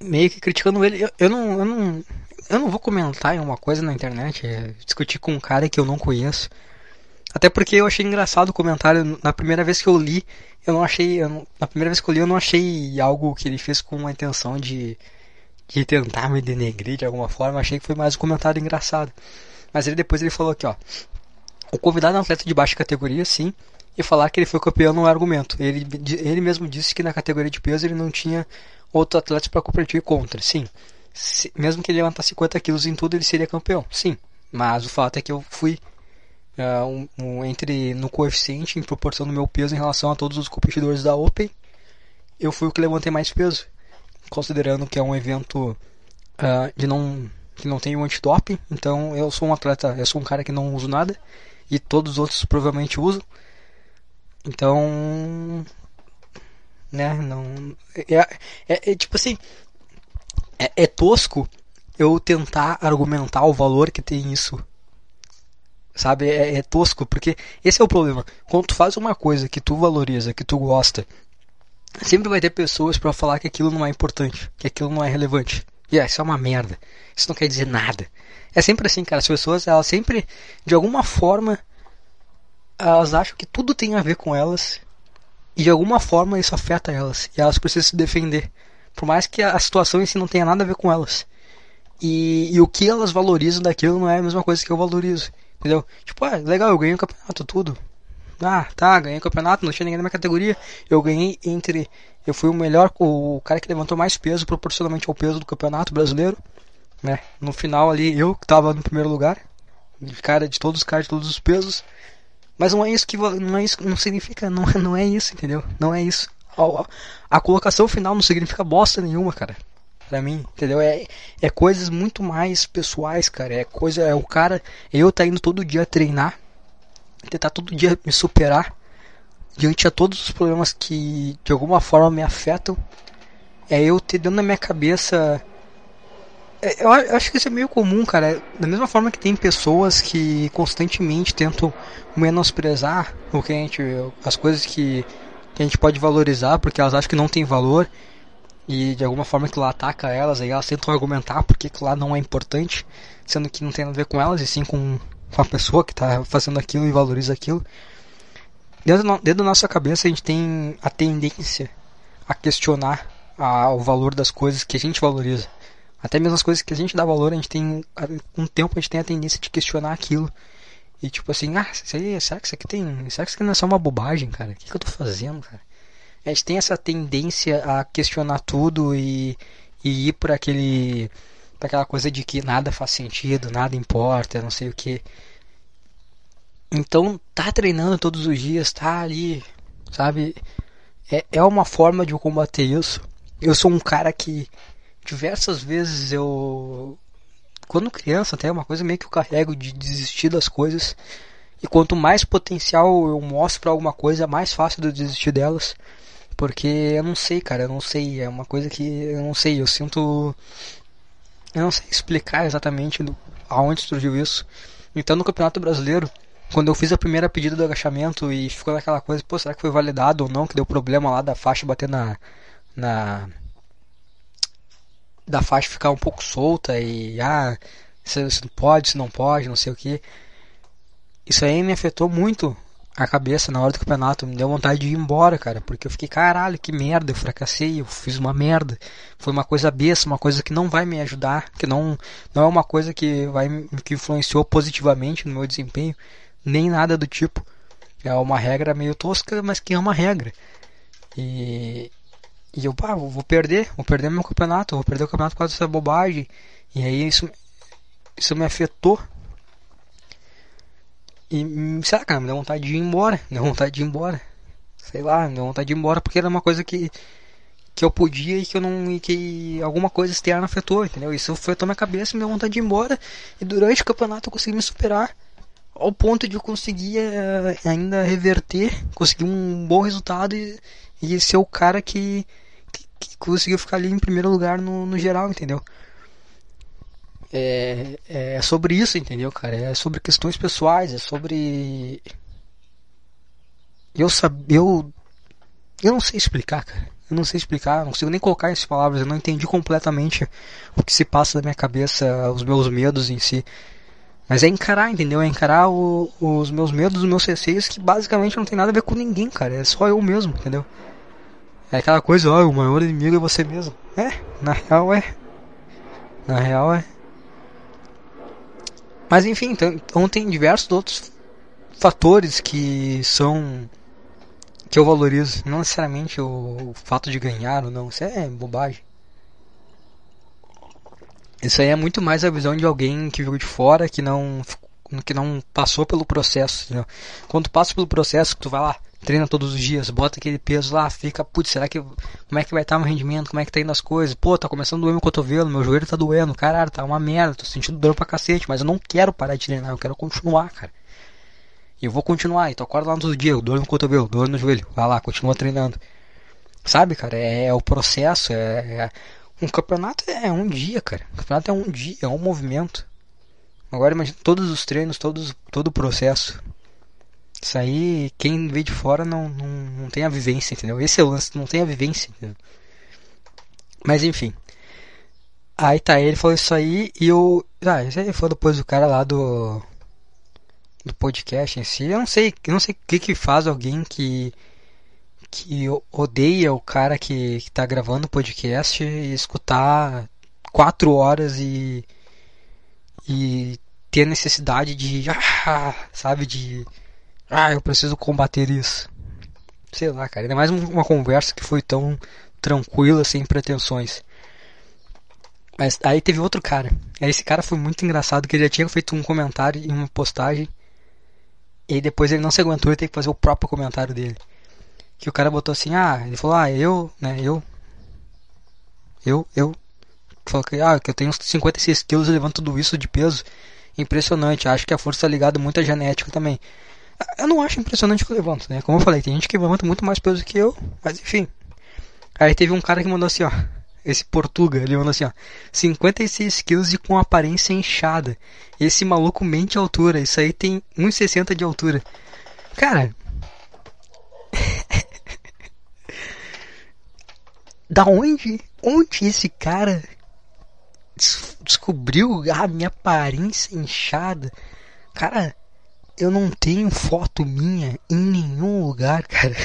Meio que criticando ele. Eu, eu, não, eu não. Eu não vou comentar em uma coisa na internet, é, discutir com um cara que eu não conheço. Até porque eu achei engraçado o comentário. Na primeira vez que eu li, eu não achei. Eu não, na primeira vez que eu li, eu não achei algo que ele fez com a intenção de, de tentar me denegrir de alguma forma. Achei que foi mais um comentário engraçado. Mas ele depois ele falou aqui, ó. O convidado é um atleta de baixa categoria, sim. E falar que ele foi campeão não é argumento. Ele, ele mesmo disse que na categoria de peso ele não tinha outro atleta para competir contra. Sim. Se, mesmo que ele levantasse 50 quilos em tudo, ele seria campeão. Sim. Mas o fato é que eu fui uh, um, um, entre no coeficiente em proporção do meu peso em relação a todos os competidores da Open, eu fui o que levantei mais peso, considerando que é um evento uh, de não que não tem um antidoping, então eu sou um atleta, eu sou um cara que não uso nada e todos os outros provavelmente usam. Então, né, não é, é, é tipo assim, é, é tosco eu tentar argumentar o valor que tem isso sabe? É, é, tosco, porque esse é o problema. Quando tu faz uma coisa que tu valoriza, que tu gosta, sempre vai ter pessoas para falar que aquilo não é importante, que aquilo não é relevante. E yeah, isso é uma merda. Isso não quer dizer nada. É sempre assim, cara. As pessoas, elas sempre, de alguma forma, elas acham que tudo tem a ver com elas. E de alguma forma isso afeta elas. E elas precisam se defender. Por mais que a situação em si não tenha nada a ver com elas. E, e o que elas valorizam daquilo não é a mesma coisa que eu valorizo. Entendeu? Tipo, ah, legal, eu ganhei o campeonato, tudo. Ah, tá, ganhei o campeonato, não tinha ninguém na minha categoria. Eu ganhei entre. Eu fui o melhor, o cara que levantou mais peso proporcionalmente ao peso do campeonato brasileiro. Né? No final ali, eu que tava no primeiro lugar. Cara de todos os caras de todos os pesos. Mas não é isso que. Não é isso não significa. Não, não é isso, entendeu? Não é isso. A, a colocação final não significa bosta nenhuma, cara para mim, entendeu? É, é coisas muito mais pessoais, cara. É coisa, é o cara, eu tá indo todo dia treinar, tentar todo dia me superar diante a todos os problemas que de alguma forma me afetam. É eu ter dentro da minha cabeça É, eu acho que isso é meio comum, cara. Da mesma forma que tem pessoas que constantemente tentam menosprezar o que a gente, as coisas que, que a gente pode valorizar, porque elas acham que não tem valor e de alguma forma que lá ataca elas, aí elas tentam argumentar porque que lá não é importante, sendo que não tem nada a ver com elas e sim com, com a pessoa que está fazendo aquilo e valoriza aquilo. Dentro, dentro da nossa cabeça a gente tem a tendência a questionar a, o valor das coisas que a gente valoriza. Até mesmo as coisas que a gente dá valor, a gente tem. Com o tempo a gente tem a tendência de questionar aquilo. E tipo assim, ah, isso aí, será que isso aqui tem. Será que isso aqui não é só uma bobagem, cara? O que, que eu tô fazendo, cara? A gente tem essa tendência a questionar tudo e, e ir por aquele. Por aquela coisa de que nada faz sentido, nada importa, não sei o que. Então, tá treinando todos os dias, tá ali, sabe? É, é uma forma de eu combater isso. Eu sou um cara que diversas vezes eu quando criança até é uma coisa meio que eu carrego de desistir das coisas e quanto mais potencial eu mostro para alguma coisa mais fácil de eu desistir delas porque eu não sei cara eu não sei é uma coisa que eu não sei eu sinto eu não sei explicar exatamente do, aonde surgiu isso então no campeonato brasileiro quando eu fiz a primeira pedida do agachamento e ficou naquela coisa pô será que foi validado ou não que deu problema lá da faixa bater na na da faixa ficar um pouco solta e ah, se, se pode, se não pode, não sei o que. Isso aí me afetou muito a cabeça na hora do campeonato, me deu vontade de ir embora, cara, porque eu fiquei, caralho, que merda, eu fracassei, eu fiz uma merda. Foi uma coisa besta, uma coisa que não vai me ajudar, que não não é uma coisa que vai que influenciou positivamente no meu desempenho, nem nada do tipo. É uma regra meio tosca, mas que é uma regra. E e eu, pá, vou perder, vou perder meu campeonato, vou perder o campeonato por causa dessa bobagem. E aí isso, isso me afetou. E, sei lá, cara, me deu vontade de ir embora, me deu vontade de ir embora. Sei lá, me deu vontade de ir embora porque era uma coisa que que eu podia e que eu não e que alguma coisa externa afetou, entendeu? Isso afetou minha cabeça, deu vontade de ir embora. E durante o campeonato eu consegui me superar ao ponto de eu conseguir uh, ainda reverter, conseguir um bom resultado e, e ser o cara que que conseguiu ficar ali em primeiro lugar no, no geral, entendeu? É, é sobre isso, entendeu, cara? É sobre questões pessoais, é sobre. Eu sabia. Eu, eu não sei explicar, cara. Eu não sei explicar, não consigo nem colocar essas palavras. Eu não entendi completamente o que se passa na minha cabeça, os meus medos em si. Mas é encarar, entendeu? É encarar o, os meus medos, os meus receios, que basicamente não tem nada a ver com ninguém, cara. É só eu mesmo, entendeu? É aquela coisa, ó, o maior inimigo é você mesmo. É, na real é. Na real é. Mas enfim, então, então tem diversos outros fatores que são que eu valorizo, não necessariamente o, o, fato de ganhar ou não, isso é bobagem. Isso aí é muito mais a visão de alguém que viu de fora, que não que não passou pelo processo, entendeu? Quando tu passa pelo processo, tu vai lá, treina todos os dias, bota aquele peso lá, fica, putz, será que como é que vai estar tá meu rendimento, como é que tá indo as coisas? Pô, tá começando a doer meu cotovelo, meu joelho tá doendo, caralho, tá uma merda, tô sentindo dor pra cacete, mas eu não quero parar de treinar, eu quero continuar, cara. E eu vou continuar, e tu acorda lá todo dia, dor no cotovelo, dor no joelho, vai lá, continua treinando. Sabe, cara, é, é o processo, é, é, um campeonato é um dia, cara. Um campeonato é um dia, é um movimento. Agora imagina todos os treinos, todos, todo o processo. Isso aí, quem vê de fora não, não, não tem a vivência, entendeu? Esse é o lance, não tem a vivência, entendeu? Mas enfim. Aí tá, ele falou isso aí e eu. Ah, isso aí foi depois do cara lá do. Do podcast em si. Eu não sei, eu não sei o que que faz alguém que. Que odeia o cara que, que tá gravando o podcast e escutar quatro horas e. E ter necessidade de. Ah, sabe, de ah, eu preciso combater isso. Sei lá, cara. Ainda mais uma conversa que foi tão tranquila, sem pretensões. Mas aí teve outro cara. Esse cara foi muito engraçado, que ele já tinha feito um comentário em uma postagem. E depois ele não se aguentou e teve que fazer o próprio comentário dele. Que o cara botou assim, ah, ele falou, ah, eu, né, eu. Eu, eu. Falou que, ah, que eu tenho 56 quilos e levanto tudo isso de peso. Impressionante. Acho que a força tá ligada muito à genética também. Eu não acho impressionante o que eu levanto, né? Como eu falei, tem gente que levanta muito mais peso que eu, mas enfim. Aí teve um cara que mandou assim, ó. esse Portuga, ele mandou assim, ó. 56 quilos e com aparência inchada. Esse maluco mente altura. Isso aí tem 1,60 de altura. Cara. da onde? Onde esse cara descobriu a minha aparência inchada? Cara, eu não tenho foto minha em nenhum lugar, cara.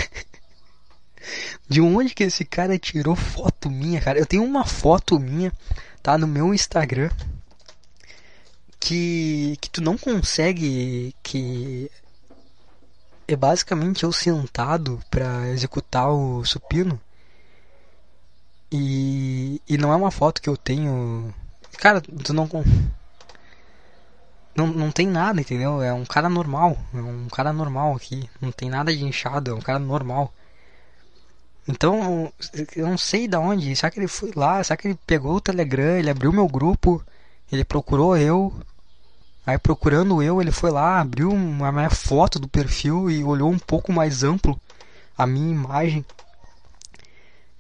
De onde que esse cara tirou foto minha, cara? Eu tenho uma foto minha, tá no meu Instagram, que que tu não consegue que é basicamente eu sentado para executar o supino. E e não é uma foto que eu tenho, cara, tu não não, não tem nada, entendeu? É um cara normal. É um cara normal aqui. Não tem nada de inchado, é um cara normal. Então, eu não sei da onde. Será que ele foi lá? Será que ele pegou o Telegram? Ele abriu meu grupo? Ele procurou eu? Aí, procurando eu, ele foi lá, abriu uma minha foto do perfil e olhou um pouco mais amplo a minha imagem.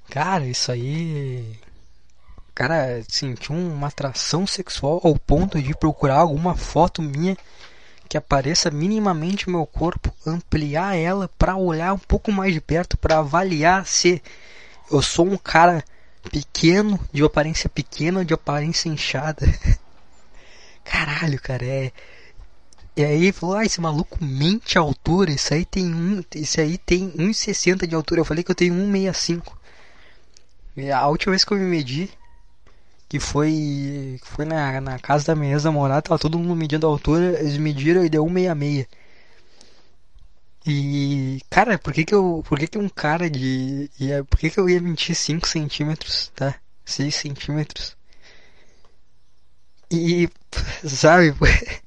Cara, isso aí cara sentiu uma atração sexual ao ponto de procurar alguma foto minha que apareça minimamente meu corpo, ampliar ela para olhar um pouco mais de perto, para avaliar se eu sou um cara pequeno, de aparência pequena, de aparência inchada. Caralho, cara, é e aí falou, ah, esse maluco mente a altura, isso aí tem um, isso aí tem 1,60 de altura. Eu falei que eu tenho 1,65. E a última vez que eu me medi, que foi foi na, na casa da minha ex-namorada, tava todo mundo medindo a altura, eles mediram e deu 166. E, cara, por que que eu, por que que um cara de, ia, por que que eu ia mentir 5 centímetros, tá? 6 centímetros? E, sabe,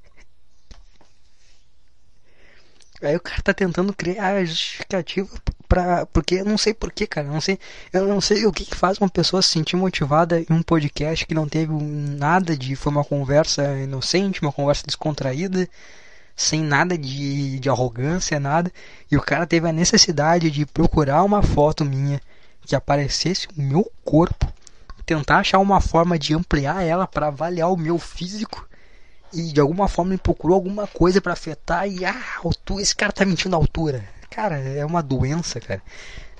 aí o cara tá tentando criar justificativa pra. Porque eu não sei porquê, cara. Eu não sei, eu não sei o que, que faz uma pessoa se sentir motivada em um podcast que não teve nada de. Foi uma conversa inocente, uma conversa descontraída, sem nada de, de arrogância, nada. E o cara teve a necessidade de procurar uma foto minha que aparecesse o meu corpo, tentar achar uma forma de ampliar ela para avaliar o meu físico e de alguma forma ele procurou alguma coisa para afetar e ah, altura, esse cara tá mentindo a altura. Cara, é uma doença, cara.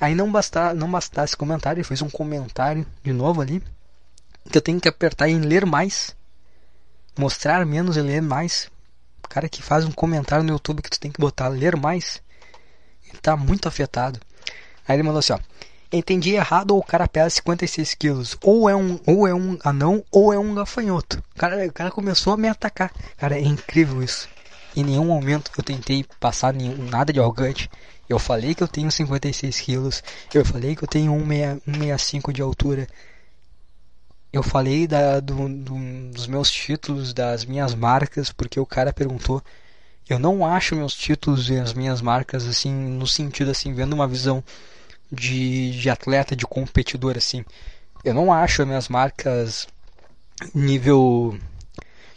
Aí não bastar, não bastasse comentário, ele fez um comentário de novo ali. Que eu tenho que apertar em ler mais. Mostrar menos e ler mais. O cara que faz um comentário no YouTube que tu tem que botar ler mais. Ele tá muito afetado. Aí ele mandou assim, ó. Entendi errado ou o cara pesa 56 quilos. Ou é um, ou é um anão ou é um gafanhoto. O cara, o cara começou a me atacar. Cara, é incrível isso. Em nenhum momento eu tentei passar nenhum, nada de arrogante. Eu falei que eu tenho 56 quilos. Eu falei que eu tenho 1,65 de altura. Eu falei da, do, do, dos meus títulos, das minhas marcas, porque o cara perguntou. Eu não acho meus títulos e as minhas marcas assim, no sentido assim, vendo uma visão de, de atleta, de competidor assim. Eu não acho as minhas marcas nível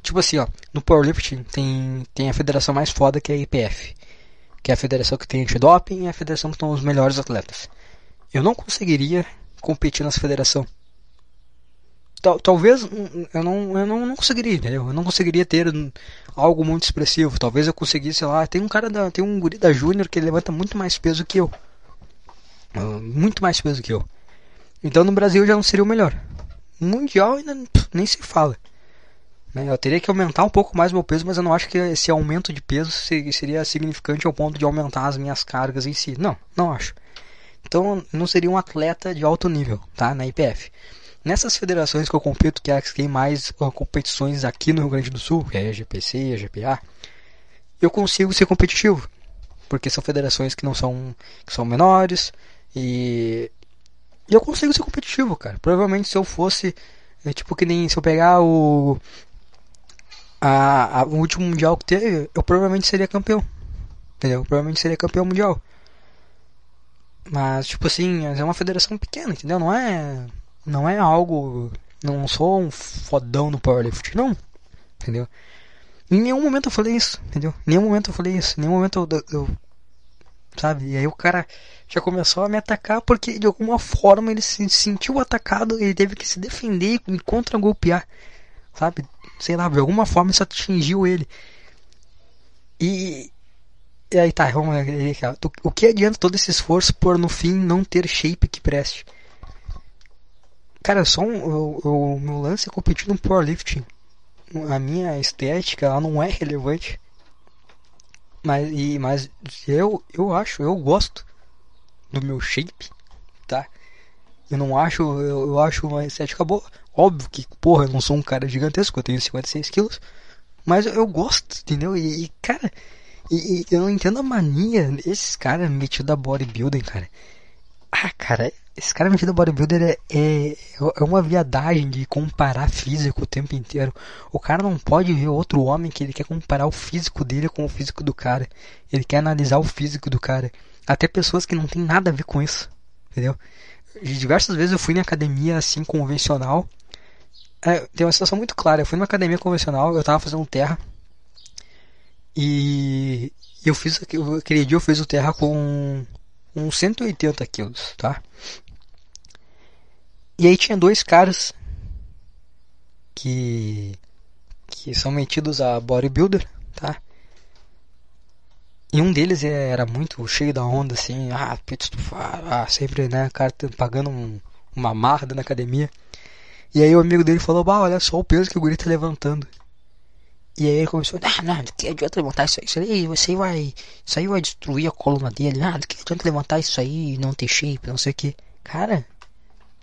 Tipo assim, ó, no powerlifting tem, tem a federação mais foda que é a IPF, que é a federação que tem antidoping e a federação que estão os melhores atletas. Eu não conseguiria competir nessa federação. Tal, talvez eu não, eu não, não conseguiria, entendeu? Eu não conseguiria ter algo muito expressivo. Talvez eu conseguisse, sei lá, tem um cara da, tem um guri da Júnior que levanta muito mais peso que eu. Uh, muito mais peso que eu. Então no Brasil já não seria o melhor. Mundial ainda nem se fala. Né? Eu teria que aumentar um pouco mais meu peso, mas eu não acho que esse aumento de peso seria significante ao ponto de aumentar as minhas cargas em si. Não, não acho. Então não seria um atleta de alto nível, tá? Na IPF. Nessas federações que eu compito, que é as que tem mais uh, competições aqui no Rio Grande do Sul, que é a GPC, a GPA, eu consigo ser competitivo, porque são federações que não são que são menores e, e eu consigo ser competitivo, cara. Provavelmente se eu fosse é tipo que nem se eu pegar o a, a, o último mundial que teve, eu provavelmente seria campeão. Entendeu? Eu provavelmente seria campeão mundial. Mas, tipo assim, é uma federação pequena, entendeu? Não é. Não é algo. Não sou um fodão no powerlifting, não. Entendeu? Em nenhum momento eu falei isso, entendeu? Em nenhum momento eu falei isso. Em nenhum momento eu, eu sabe? E aí o cara já começou a me atacar porque de alguma forma ele se sentiu atacado, ele teve que se defender e contra-golpear, sabe? Sei lá, de alguma forma isso atingiu ele. E, e aí tá, vamos O que adianta todo esse esforço por no fim não ter shape que preste? Cara, só um, o, o meu lance é competir no powerlifting. A minha estética ela não é relevante. Mas, e, mas eu, eu acho, eu gosto do meu shape, tá? Eu não acho, eu, eu acho uma estética boa. Óbvio que, porra, eu não sou um cara gigantesco, eu tenho 56 quilos. Mas eu, eu gosto, entendeu? E, e cara, e, e, eu não entendo a mania desses caras metidos a bodybuilding, cara. Ah, cara, esse cara metido a bodybuilder é, é, é uma viadagem de comparar físico o tempo inteiro. O cara não pode ver outro homem que ele quer comparar o físico dele com o físico do cara. Ele quer analisar o físico do cara. Até pessoas que não tem nada a ver com isso, entendeu? Diversas vezes eu fui na academia assim convencional. É, tem uma situação muito clara. Eu fui numa academia convencional, eu tava fazendo terra. E eu fiz aquele dia eu fiz o terra com uns 180 quilos, tá? E aí tinha dois caras que que são metidos a bodybuilder? E um deles era muito cheio da onda, assim, ah, peito estufado, ah, sempre, né, cara pagando um, uma marra na academia. E aí o amigo dele falou, bah, olha só o peso que o guri tá levantando. E aí ele começou, ah, não, que adianta levantar isso aí, isso aí, você vai, isso aí vai destruir a coluna dele, ah, que adianta levantar isso aí e não ter shape, não sei o que. Cara,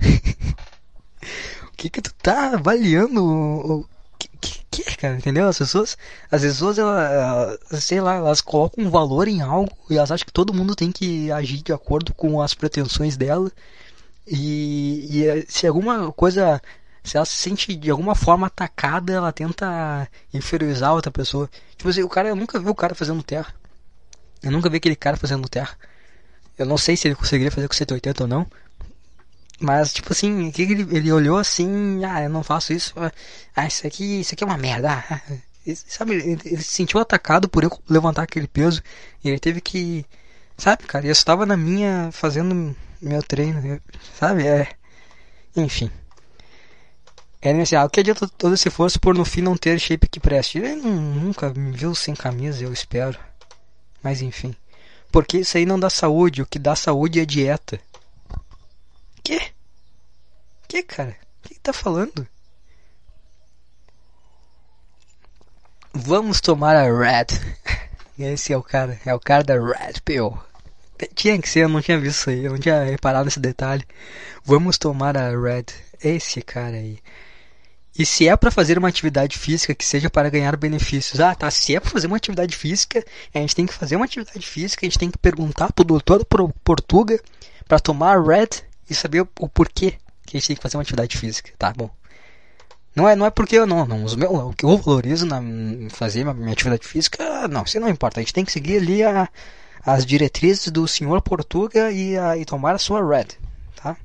o que que tu tá avaliando o, que, que, cara, entendeu? As pessoas, as pessoas, elas, sei lá, elas colocam um valor em algo e elas acham que todo mundo tem que agir de acordo com as pretensões dela. E, e se alguma coisa, se ela se sente de alguma forma atacada, ela tenta inferiorizar outra pessoa. Tipo assim, o cara, eu nunca vi o cara fazendo terra. Eu nunca vi aquele cara fazendo terra. Eu não sei se ele conseguiria fazer com 180 ou não. Mas, tipo assim, ele, ele olhou assim, ah, eu não faço isso, ah, isso aqui, isso aqui é uma merda. Ah, sabe, ele, ele, se sentiu atacado por eu levantar aquele peso e ele teve que, sabe, cara, eu estava na minha, fazendo meu treino, sabe, é, enfim. É nesse, ah, o que adianta todo esse esforço por no fim não ter shape que preste? Ele nunca me viu sem camisa, eu espero. Mas enfim. Porque isso aí não dá saúde, o que dá saúde é dieta. Cara? O que tá falando? Vamos tomar a Red. Esse é o cara, é o cara da Red Pill. Tinha que ser, eu não tinha visto isso aí, eu não tinha reparado nesse detalhe. Vamos tomar a Red. Esse cara aí. E se é para fazer uma atividade física que seja para ganhar benefícios. Ah, tá. Se é para fazer uma atividade física, a gente tem que fazer uma atividade física, a gente tem que perguntar pro doutor Portuga para tomar Red e saber o porquê que a gente tem que fazer uma atividade física, tá bom? Não é, não é porque eu não, não os meus, o que eu valorizo na fazer minha atividade física, não, isso não importa. A gente tem que seguir ali a, as diretrizes do senhor Portuga e, a, e tomar a sua red, tá?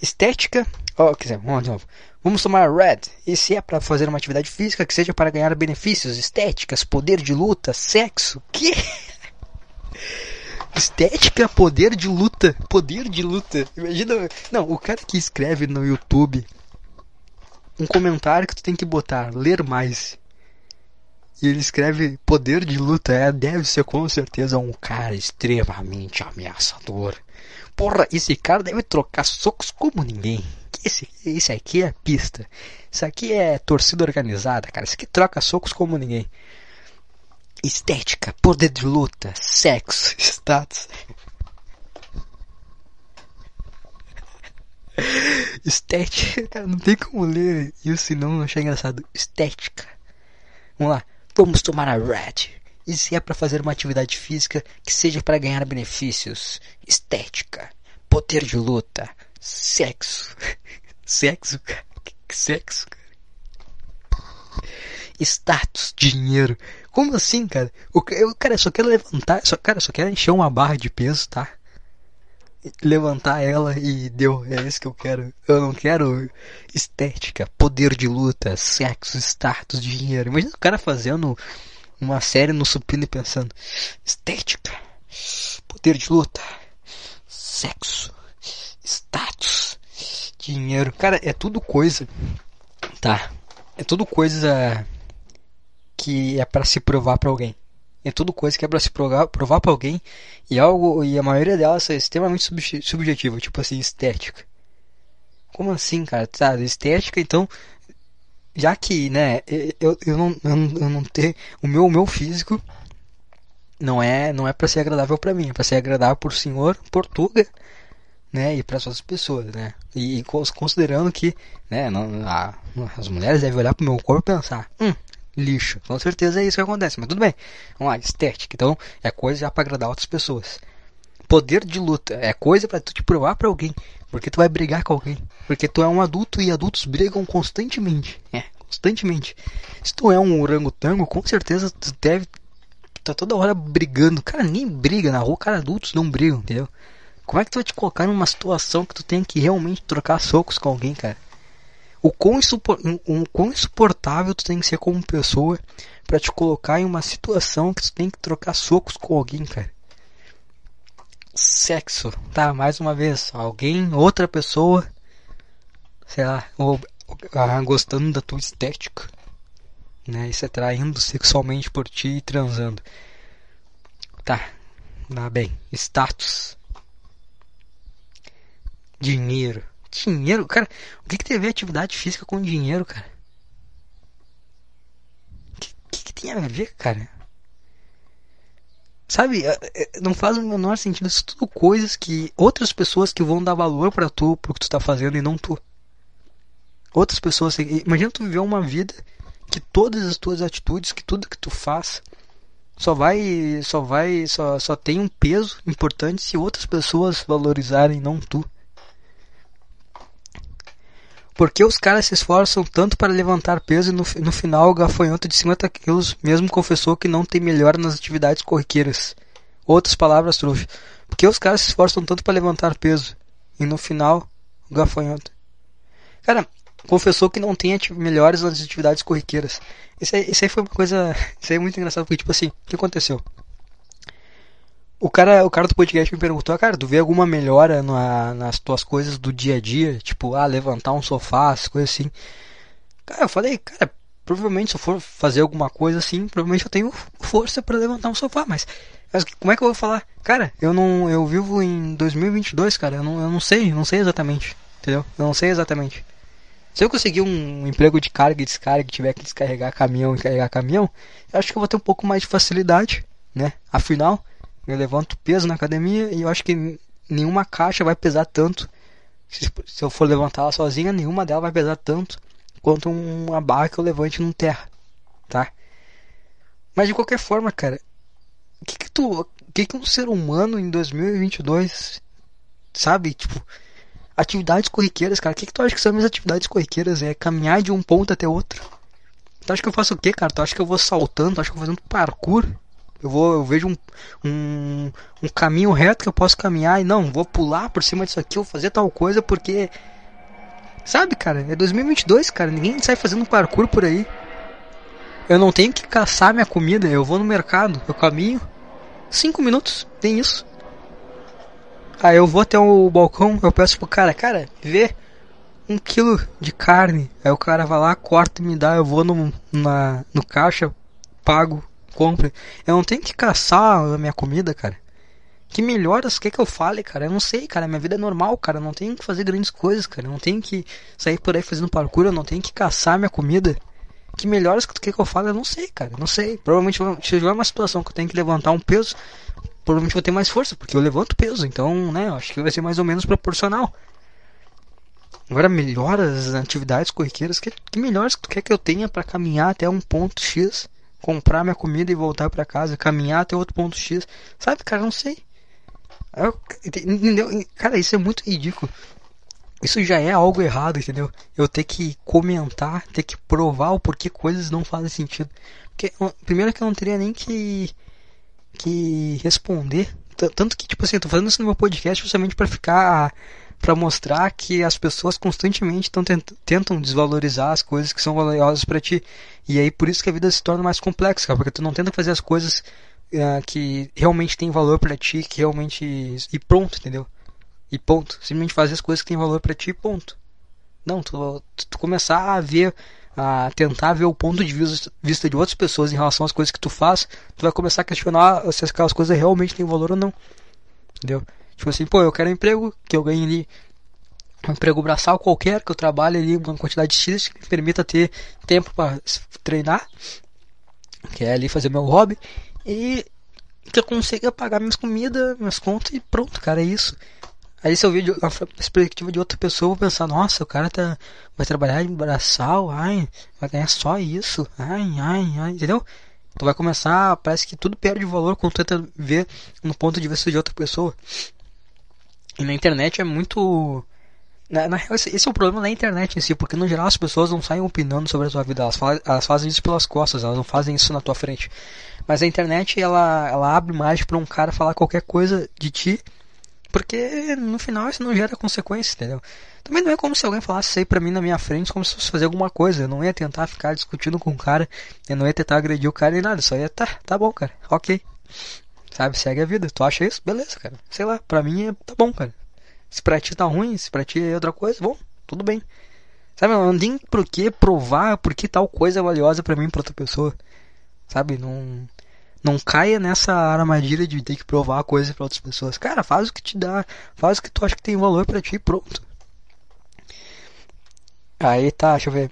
Estética, ó, oh, quer dizer, vamos de novo. Vamos tomar red. E se é para fazer uma atividade física que seja para ganhar benefícios, estéticas, poder de luta, sexo, que Estética, poder de luta. Poder de luta. Imagina. Não, o cara que escreve no YouTube um comentário que tu tem que botar, ler mais. E ele escreve poder de luta. É, deve ser com certeza um cara extremamente ameaçador. Porra, esse cara deve trocar socos como ninguém. Esse, esse aqui é pista. Isso aqui é torcida organizada, cara. Esse aqui troca socos como ninguém estética, poder de luta, sexo, status. Estética, cara, não tem como ler isso e não achar engraçado. Estética. Vamos lá, vamos tomar a red. E se é para fazer uma atividade física que seja para ganhar benefícios? Estética, poder de luta, sexo. Sexo, cara. Sexo, cara status, dinheiro. Como assim, cara? O, eu, cara, só quero levantar, só, cara, só quero encher uma barra de peso, tá? Levantar ela e deu, é isso que eu quero. Eu não quero estética, poder de luta, sexo, status, dinheiro. Imagina o cara fazendo uma série no supino e pensando: estética, poder de luta, sexo, status, dinheiro. Cara, é tudo coisa. Tá. É tudo coisa que é para se provar para alguém. É tudo coisa que é para se provar, provar para alguém e algo e a maioria delas é extremamente subjetiva, tipo assim, estética. Como assim, cara? Tá, estética, então já que, né, eu, eu não eu eu não ter o meu o meu físico não é não é para ser agradável para mim, é para ser agradável por senhor Portuga, né, e para as outras pessoas, né? E, e considerando que, né, não, a, as mulheres devem olhar pro meu corpo e pensar, hum, lixo. Com certeza é isso que acontece, mas tudo bem. Vamos lá, estética. Então, é coisa já para agradar outras pessoas. Poder de luta é coisa para tu te provar para alguém, porque tu vai brigar com alguém, porque tu é um adulto e adultos brigam constantemente. É, constantemente. Se tu é um orangotango, com certeza tu deve tá toda hora brigando. Cara, ninguém briga na rua, cara, adultos não brigam, entendeu? Como é que tu vai te colocar numa situação que tu tem que realmente trocar socos com alguém, cara? O quão, insupor, um, quão insuportável tu tem que ser como pessoa para te colocar em uma situação que tu tem que trocar socos com alguém, cara. Sexo, tá? Mais uma vez, alguém, outra pessoa, sei lá, ou, ah, gostando da tua estética, né? E se atraindo sexualmente por ti e transando. Tá, tá bem. Status. Dinheiro. Dinheiro, cara. O que, que tem a ver atividade física com dinheiro, cara? O que, que, que tem a ver, cara? Sabe, é, é, não faz o menor sentido. Isso tudo coisas que outras pessoas que vão dar valor para tu, pro que tu tá fazendo e não tu. Outras pessoas. Imagina tu viver uma vida que todas as tuas atitudes, que tudo que tu faz, só vai, só vai, só, só tem um peso importante se outras pessoas valorizarem, não tu. Por que os caras se esforçam tanto para levantar peso e no, no final o gafanhoto de 50 quilos mesmo confessou que não tem melhora nas atividades corriqueiras? Outras palavras, trouxa. Por que os caras se esforçam tanto para levantar peso e no final o gafanhoto? Cara, confessou que não tem melhores nas atividades corriqueiras. Isso aí, isso aí foi uma coisa. Isso aí é muito engraçado, porque, tipo assim, o que aconteceu? O cara, o cara do podcast me perguntou, cara, tu vê alguma melhora na, nas tuas coisas do dia a dia? Tipo, ah, levantar um sofá, coisas assim. Cara, eu falei, cara, provavelmente se eu for fazer alguma coisa assim, provavelmente eu tenho força para levantar um sofá, mas, mas como é que eu vou falar? Cara, eu não, eu vivo em 2022, cara, eu não, eu não sei, não sei exatamente, entendeu? Eu não sei exatamente. Se eu conseguir um emprego de carga e descarga, tiver que descarregar caminhão e carregar caminhão, eu acho que eu vou ter um pouco mais de facilidade, né? Afinal, eu levanto peso na academia e eu acho que nenhuma caixa vai pesar tanto. Se, se eu for levantar ela sozinha, nenhuma delas vai pesar tanto quanto uma barra que eu levante num terra, tá? Mas de qualquer forma, cara, o que que tu, que que um ser humano em 2022 sabe, tipo, Atividades corriqueiras, cara. O que, que tu acha que são minhas atividades corriqueiras? É caminhar de um ponto até outro. Tu acha que eu faço o quê, cara? Tu acha que eu vou saltando? Tu acha que eu vou fazendo parkour? Eu vou, eu vejo um, um, um caminho reto que eu posso caminhar e não, vou pular por cima disso aqui, vou fazer tal coisa porque. Sabe, cara? É 2022, cara. Ninguém sai fazendo parkour por aí. Eu não tenho que caçar minha comida. Eu vou no mercado, eu caminho. Cinco minutos, tem isso. Aí eu vou até o balcão, eu peço pro cara, cara, vê um quilo de carne. Aí o cara vai lá, corta e me dá, eu vou no, na, no caixa, pago, compro. Eu não tenho que caçar a minha comida, cara. Que melhoras quer que eu fale, cara? Eu não sei, cara. Minha vida é normal, cara. Eu não tenho que fazer grandes coisas, cara. Eu não tenho que sair por aí fazendo parkour. Eu não tenho que caçar minha comida. Que melhoras que que eu fale? Eu não sei, cara. Eu não sei. Provavelmente se tiver uma situação que eu tenho que levantar um peso, provavelmente vou ter mais força, porque eu levanto peso, então, né, acho que vai ser mais ou menos proporcional. Agora, melhoras atividades corriqueiras, que, que melhores que tu quer que eu tenha para caminhar até um ponto X, comprar minha comida e voltar para casa, caminhar até outro ponto X, sabe, cara, não sei. Eu, entendeu? Cara, isso é muito ridículo. Isso já é algo errado, entendeu? Eu ter que comentar, ter que provar o porquê coisas não fazem sentido. Porque, primeiro que eu não teria nem que que responder. Tanto que, tipo assim, eu tô fazendo isso no meu podcast justamente para ficar. Para mostrar que as pessoas constantemente tão, tentam desvalorizar as coisas que são valiosas para ti. E aí por isso que a vida se torna mais complexa, cara, porque tu não tenta fazer as coisas uh, que realmente tem valor para ti, que realmente. E pronto, entendeu? E ponto. Simplesmente fazer as coisas que tem valor para ti, ponto. Não, tu, tu começar a ver, a tentar ver o ponto de vista de outras pessoas em relação às coisas que tu faz, tu vai começar a questionar se aquelas coisas realmente têm valor ou não. Entendeu? Tipo assim, pô, eu quero um emprego que eu ganhe ali um emprego braçal qualquer, que eu trabalhe ali uma quantidade de X que me permita ter tempo para treinar, que é ali fazer meu hobby, e que eu consiga pagar minhas comidas, minhas contas e pronto, cara, é isso. Aí se eu ver a perspectiva de outra pessoa, eu vou pensar, nossa, o cara tá, vai trabalhar em braçal, ai, vai ganhar só isso, ai, ai, ai, entendeu? Tu vai começar, parece que tudo perde valor quando tu tenta ver no ponto de vista de outra pessoa. E na internet é muito na, na esse, é o problema da internet em si, porque no geral as pessoas não saem opinando sobre a sua vida, elas, elas fazem isso pelas costas, elas não fazem isso na tua frente. Mas a internet, ela, ela abre mais para um cara falar qualquer coisa de ti, porque no final isso não gera consequências, entendeu? Também não é como se alguém falasse isso aí pra mim na minha frente, como se fosse fazer alguma coisa. Eu não ia tentar ficar discutindo com o cara, eu não ia tentar agredir o cara nem nada, só ia, tá, tá bom, cara, ok. Sabe, segue a vida. Tu acha isso? Beleza, cara. Sei lá, pra mim é, tá bom, cara. Se pra ti tá ruim, se pra ti é outra coisa, bom, tudo bem. Sabe, não tem por que provar por que tal coisa é valiosa para mim pra outra pessoa. Sabe, não. Não caia nessa armadilha de ter que provar coisa para outras pessoas. Cara, faz o que te dá, faz o que tu acha que tem valor para ti e pronto. Aí tá, deixa eu ver.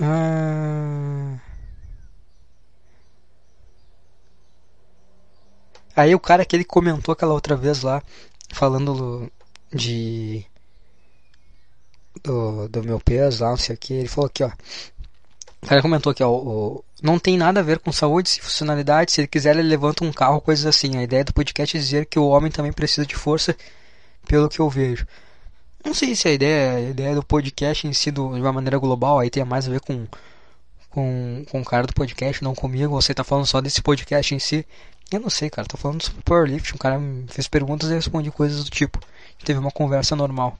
Ah... Aí o cara que ele comentou aquela outra vez lá, falando de. Do, do meu peso lá, não sei o que, ele falou aqui, ó. O cara comentou aqui, ó, o, não tem nada a ver com saúde funcionalidade. Se ele quiser, ele levanta um carro, coisas assim. A ideia do podcast é dizer que o homem também precisa de força, pelo que eu vejo. Não sei se a ideia, a ideia do podcast em si, do, de uma maneira global, aí tem mais a ver com, com, com o cara do podcast, não comigo. Você tá falando só desse podcast em si. Eu não sei, cara. Tô falando sobre powerlifting. O cara me fez perguntas e eu respondi coisas do tipo. Teve uma conversa normal.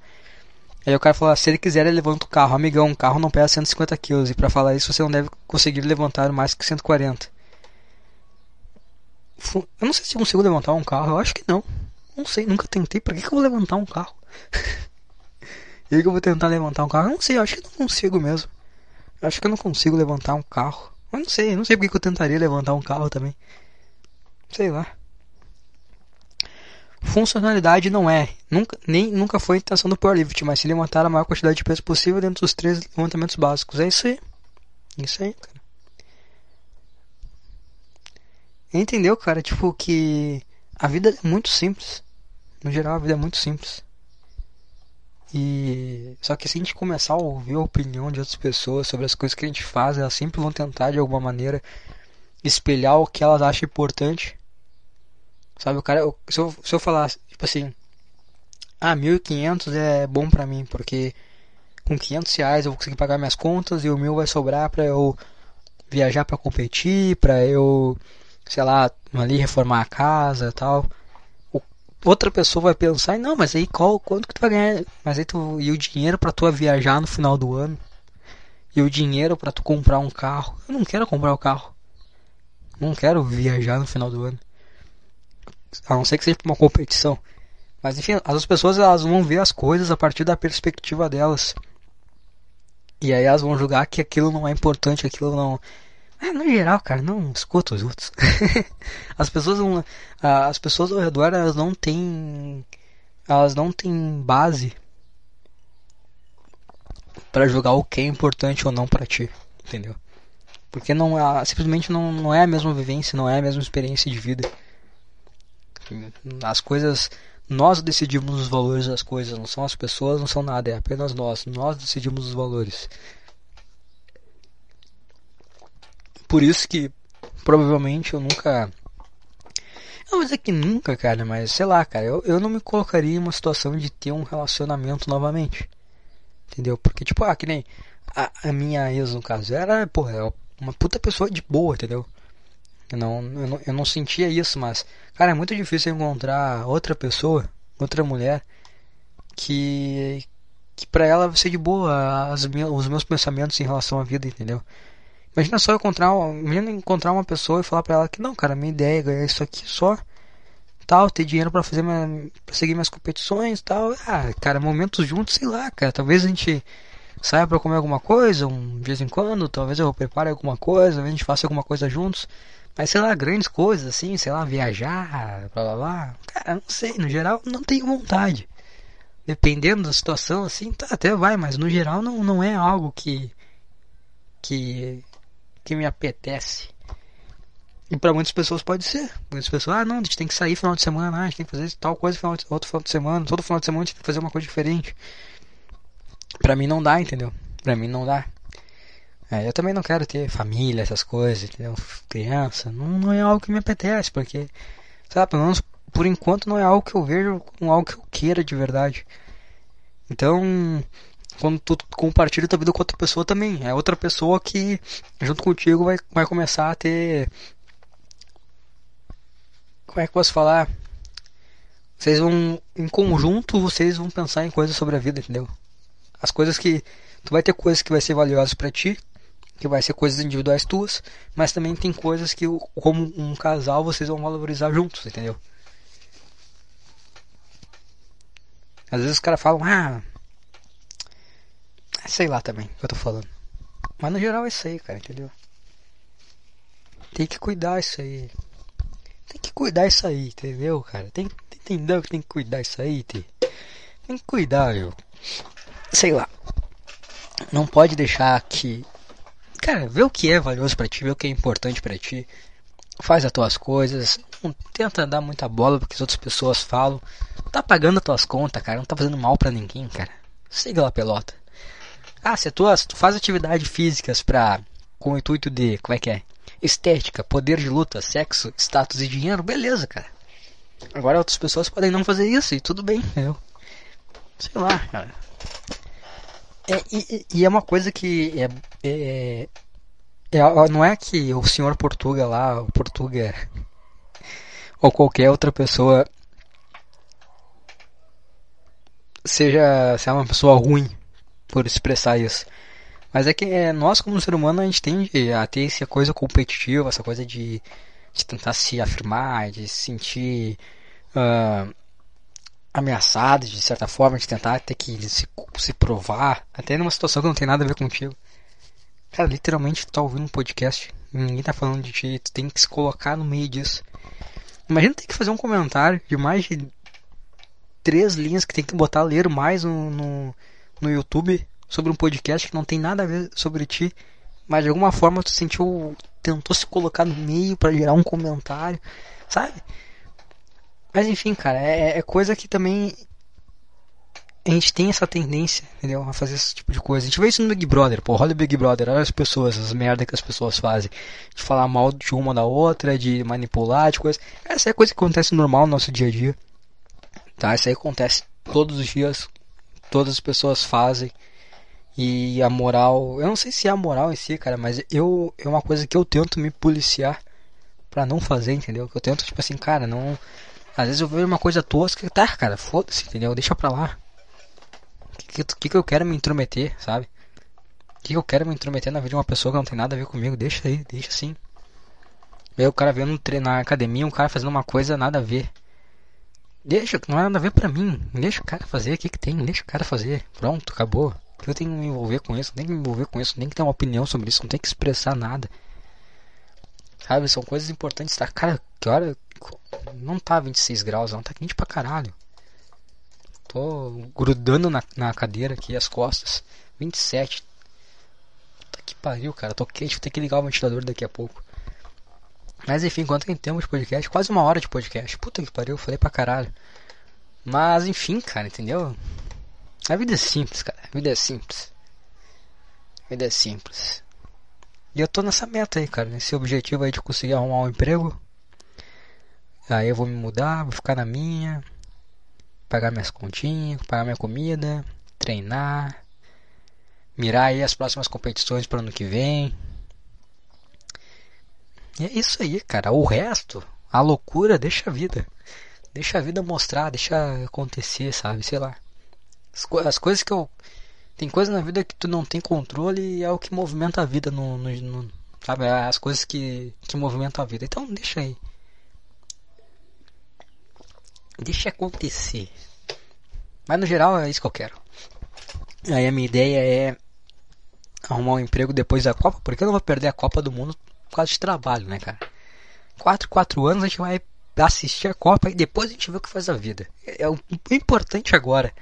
Aí o cara falou: ah, se ele quiser, ele levanta o carro. Amigão, um carro não pesa 150 kg. E para falar isso, você não deve conseguir levantar mais que 140. Eu não sei se eu consigo levantar um carro. Eu acho que não. Não sei, nunca tentei. Pra que, que eu vou levantar um carro? e aí que eu vou tentar levantar um carro? Eu não sei, eu acho que não consigo mesmo. Eu acho que eu não consigo levantar um carro. Eu não sei, eu não sei porque que eu tentaria levantar um carro também. Sei lá. Funcionalidade não é, nunca, nem, nunca foi a intenção do powerlift, mas se levantar a maior quantidade de peso possível dentro dos três levantamentos básicos. É isso aí. Isso aí, cara. Entendeu, cara? Tipo, que a vida é muito simples. No geral, a vida é muito simples. E só que se a gente começar a ouvir a opinião de outras pessoas sobre as coisas que a gente faz, elas sempre vão tentar de alguma maneira espelhar o que elas acham importante Sabe, o cara, se eu, se eu falar, tipo assim, ah, 1.500 é bom pra mim, porque com 500 reais eu vou conseguir pagar minhas contas e o meu vai sobrar pra eu viajar pra competir, pra eu, sei lá, ali reformar a casa tal. O, outra pessoa vai pensar, não, mas aí qual, quanto que tu vai ganhar? Mas aí tu, e o dinheiro pra tu viajar no final do ano? E o dinheiro pra tu comprar um carro? Eu não quero comprar o um carro. Não quero viajar no final do ano. A não ser que seja uma competição. Mas enfim, as pessoas elas vão ver as coisas a partir da perspectiva delas. E aí elas vão julgar que aquilo não é importante, aquilo não. É, no geral, cara, não escuta os outros. as pessoas não, as pessoas ao redor elas não têm elas não têm base para julgar o que é importante ou não para ti, entendeu? Porque não simplesmente não, não é a mesma vivência, não é a mesma experiência de vida. As coisas. Nós decidimos os valores das coisas, não são as pessoas, não são nada, é apenas nós. Nós decidimos os valores. Por isso que provavelmente eu nunca. Não vou dizer que nunca, cara, mas sei lá, cara, eu, eu não me colocaria em uma situação de ter um relacionamento novamente. Entendeu? Porque, tipo, ah, que nem a, a minha ex, no caso, era, porra, é uma puta pessoa de boa, entendeu? Eu não, eu não, eu não sentia isso, mas, cara, é muito difícil encontrar outra pessoa, outra mulher, que, que pra ela vai ser de boa as, os meus pensamentos em relação à vida, entendeu? Imagina só eu encontrar, imagina encontrar uma pessoa e falar pra ela que não, cara, minha ideia é ganhar isso aqui só, tal, ter dinheiro para fazer minha, pra seguir minhas competições, tal. Ah, cara, momentos juntos, sei lá, cara, talvez a gente saia para comer alguma coisa, um de vez em quando, talvez eu prepare alguma coisa, a gente faça alguma coisa juntos. Mas sei lá, grandes coisas assim, sei lá, viajar, blá blá blá. Cara, não sei, no geral não tenho vontade. Dependendo da situação, assim, tá, até vai, mas no geral não, não é algo que. que. que me apetece. E para muitas pessoas pode ser. Muitas pessoas, ah não, a gente tem que sair final de semana, ah, a gente tem que fazer tal coisa final de, outro final de semana, todo final de semana a gente tem que fazer uma coisa diferente. Pra mim não dá, entendeu? Pra mim não dá. É, eu também não quero ter família, essas coisas, entendeu? Criança. Não, não é algo que me apetece, porque, sabe, pelo menos por enquanto não é algo que eu vejo como algo que eu queira de verdade. Então, quando tu compartilha tua vida com outra pessoa também, é outra pessoa que junto contigo vai, vai começar a ter. Como é que eu posso falar? Vocês vão, em conjunto, vocês vão pensar em coisas sobre a vida, entendeu? As coisas que. Tu vai ter coisas que vai ser valiosas para ti, que vai ser coisas individuais tuas, mas também tem coisas que, como um casal, vocês vão valorizar juntos, entendeu? Às vezes os caras falam, ah. Sei lá também o que eu tô falando. Mas no geral é isso aí, cara, entendeu? Tem que cuidar isso aí. Tem que cuidar isso aí, entendeu, cara? Tem, entendeu que tem que cuidar isso aí, tem, tem que cuidar, viu? sei lá. Não pode deixar que. Cara, vê o que é valioso para ti, vê o que é importante para ti. Faz as tuas coisas. Não tenta dar muita bola porque as outras pessoas falam. Tá pagando as tuas contas, cara. Não tá fazendo mal para ninguém, cara. Siga lá, pelota. Ah, se tu, tu faz atividades físicas pra. com o intuito de. como é que é? Estética, poder de luta, sexo, status e dinheiro, beleza, cara. Agora outras pessoas podem não fazer isso e tudo bem, entendeu? Sei lá, cara. É, e, e, é uma coisa que é, é, é, não é que o senhor Portuga lá, o Portuga ou qualquer outra pessoa seja, seja uma pessoa ruim por expressar isso. Mas é que é, nós como ser humano a gente tende a ter essa coisa competitiva, essa coisa de, de tentar se afirmar, de se sentir uh, ameaçado de certa forma, de tentar ter que se, se provar, até numa situação que não tem nada a ver contigo. Cara, literalmente tu tá ouvindo um podcast, ninguém tá falando de ti, tu tem que se colocar no meio disso. Imagina ter que fazer um comentário de mais de três linhas que tem que botar ler mais no, no, no YouTube sobre um podcast que não tem nada a ver sobre ti, mas de alguma forma tu sentiu, tentou se colocar no meio para gerar um comentário, sabe? Mas enfim, cara, é, é coisa que também a gente tem essa tendência, entendeu? A fazer esse tipo de coisa. A gente vê isso no Big Brother, pô, olha o Big Brother, olha as pessoas, as merdas que as pessoas fazem. De falar mal de uma da outra, de manipular, de coisa. Essa é coisa que acontece normal no nosso dia a dia. Tá? Isso aí acontece todos os dias. Todas as pessoas fazem. E a moral. Eu não sei se é a moral em si, cara, mas eu. É uma coisa que eu tento me policiar pra não fazer, entendeu? Que eu tento, tipo assim, cara, não às vezes eu vejo uma coisa tosca, tá, cara, foda-se, entendeu? Deixa pra lá. O que, que, que, eu quero me intrometer, sabe? O que, que eu quero me intrometer na vida de uma pessoa que não tem nada a ver comigo? Deixa aí, deixa assim. Ver o cara vendo na academia, um cara fazendo uma coisa nada a ver. Deixa, não é nada a ver pra mim. Deixa o cara fazer, o que, que tem? Deixa o cara fazer. Pronto, acabou. Eu tenho que me envolver com isso, não tem que me envolver com isso, não tem que ter uma opinião sobre isso, não tem que expressar nada. Sabe, são coisas importantes, tá? Cara, que hora, não tá 26 graus, não. Tá quente pra caralho. Tô grudando na, na cadeira aqui as costas. 27. Puta que pariu, cara. Tô quente. Vou ter que ligar o ventilador daqui a pouco. Mas enfim, quanto tem tempo de podcast? Quase uma hora de podcast. Puta que pariu, falei pra caralho. Mas enfim, cara, entendeu? A vida é simples, cara. A vida é simples. A vida é simples. E eu tô nessa meta aí, cara. Nesse objetivo aí de conseguir arrumar um emprego. Aí eu vou me mudar, vou ficar na minha, pagar minhas continhas, pagar minha comida, treinar, mirar aí as próximas competições para ano que vem. E é isso aí, cara. O resto, a loucura, deixa a vida. Deixa a vida mostrar, deixa acontecer, sabe? Sei lá. As, co as coisas que eu. Tem coisas na vida que tu não tem controle e é o que movimenta a vida no, no, no, sabe? As coisas que, que movimentam a vida. Então deixa aí. Deixa acontecer. Mas no geral é isso que eu quero. Aí a minha ideia é arrumar um emprego depois da Copa, porque eu não vou perder a Copa do Mundo por causa de trabalho, né, cara? 4, 4 anos a gente vai assistir a Copa e depois a gente vê o que faz a vida. É o importante agora.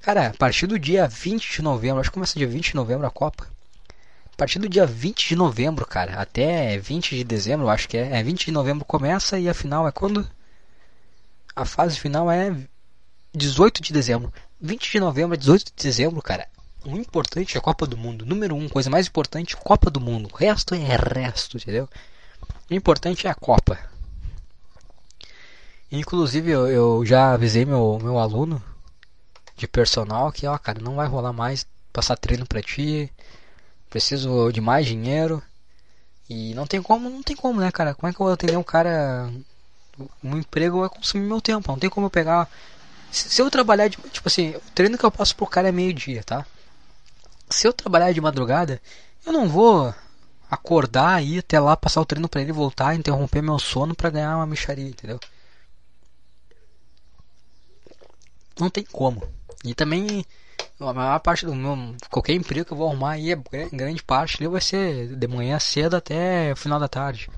Cara, a partir do dia 20 de novembro, acho que começa dia 20 de novembro a Copa. A partir do dia 20 de novembro, cara, até 20 de dezembro, acho que é. É 20 de novembro começa e a final é quando? A fase final é 18 de dezembro. 20 de novembro a 18 de dezembro, cara. O importante é a Copa do Mundo. Número 1, um, coisa mais importante, Copa do Mundo. O resto é resto, entendeu? O importante é a Copa. Inclusive, eu, eu já avisei meu, meu aluno de personal que, ó, cara, não vai rolar mais passar treino pra ti. Preciso de mais dinheiro. E não tem como, não tem como, né, cara? Como é que eu vou atender um cara. Um emprego vai consumir meu tempo. Não tem como eu pegar. Se, eu trabalhar de. Tipo assim, o treino que eu passo pro cara é meio-dia, tá? Se eu trabalhar de madrugada, eu não vou acordar e ir até lá, passar o treino para ele voltar, interromper meu sono para ganhar uma micharia, entendeu? Não tem como. E também a maior parte do meu qualquer emprego que eu vou arrumar aí, grande parte vai ser de manhã cedo até final da tarde.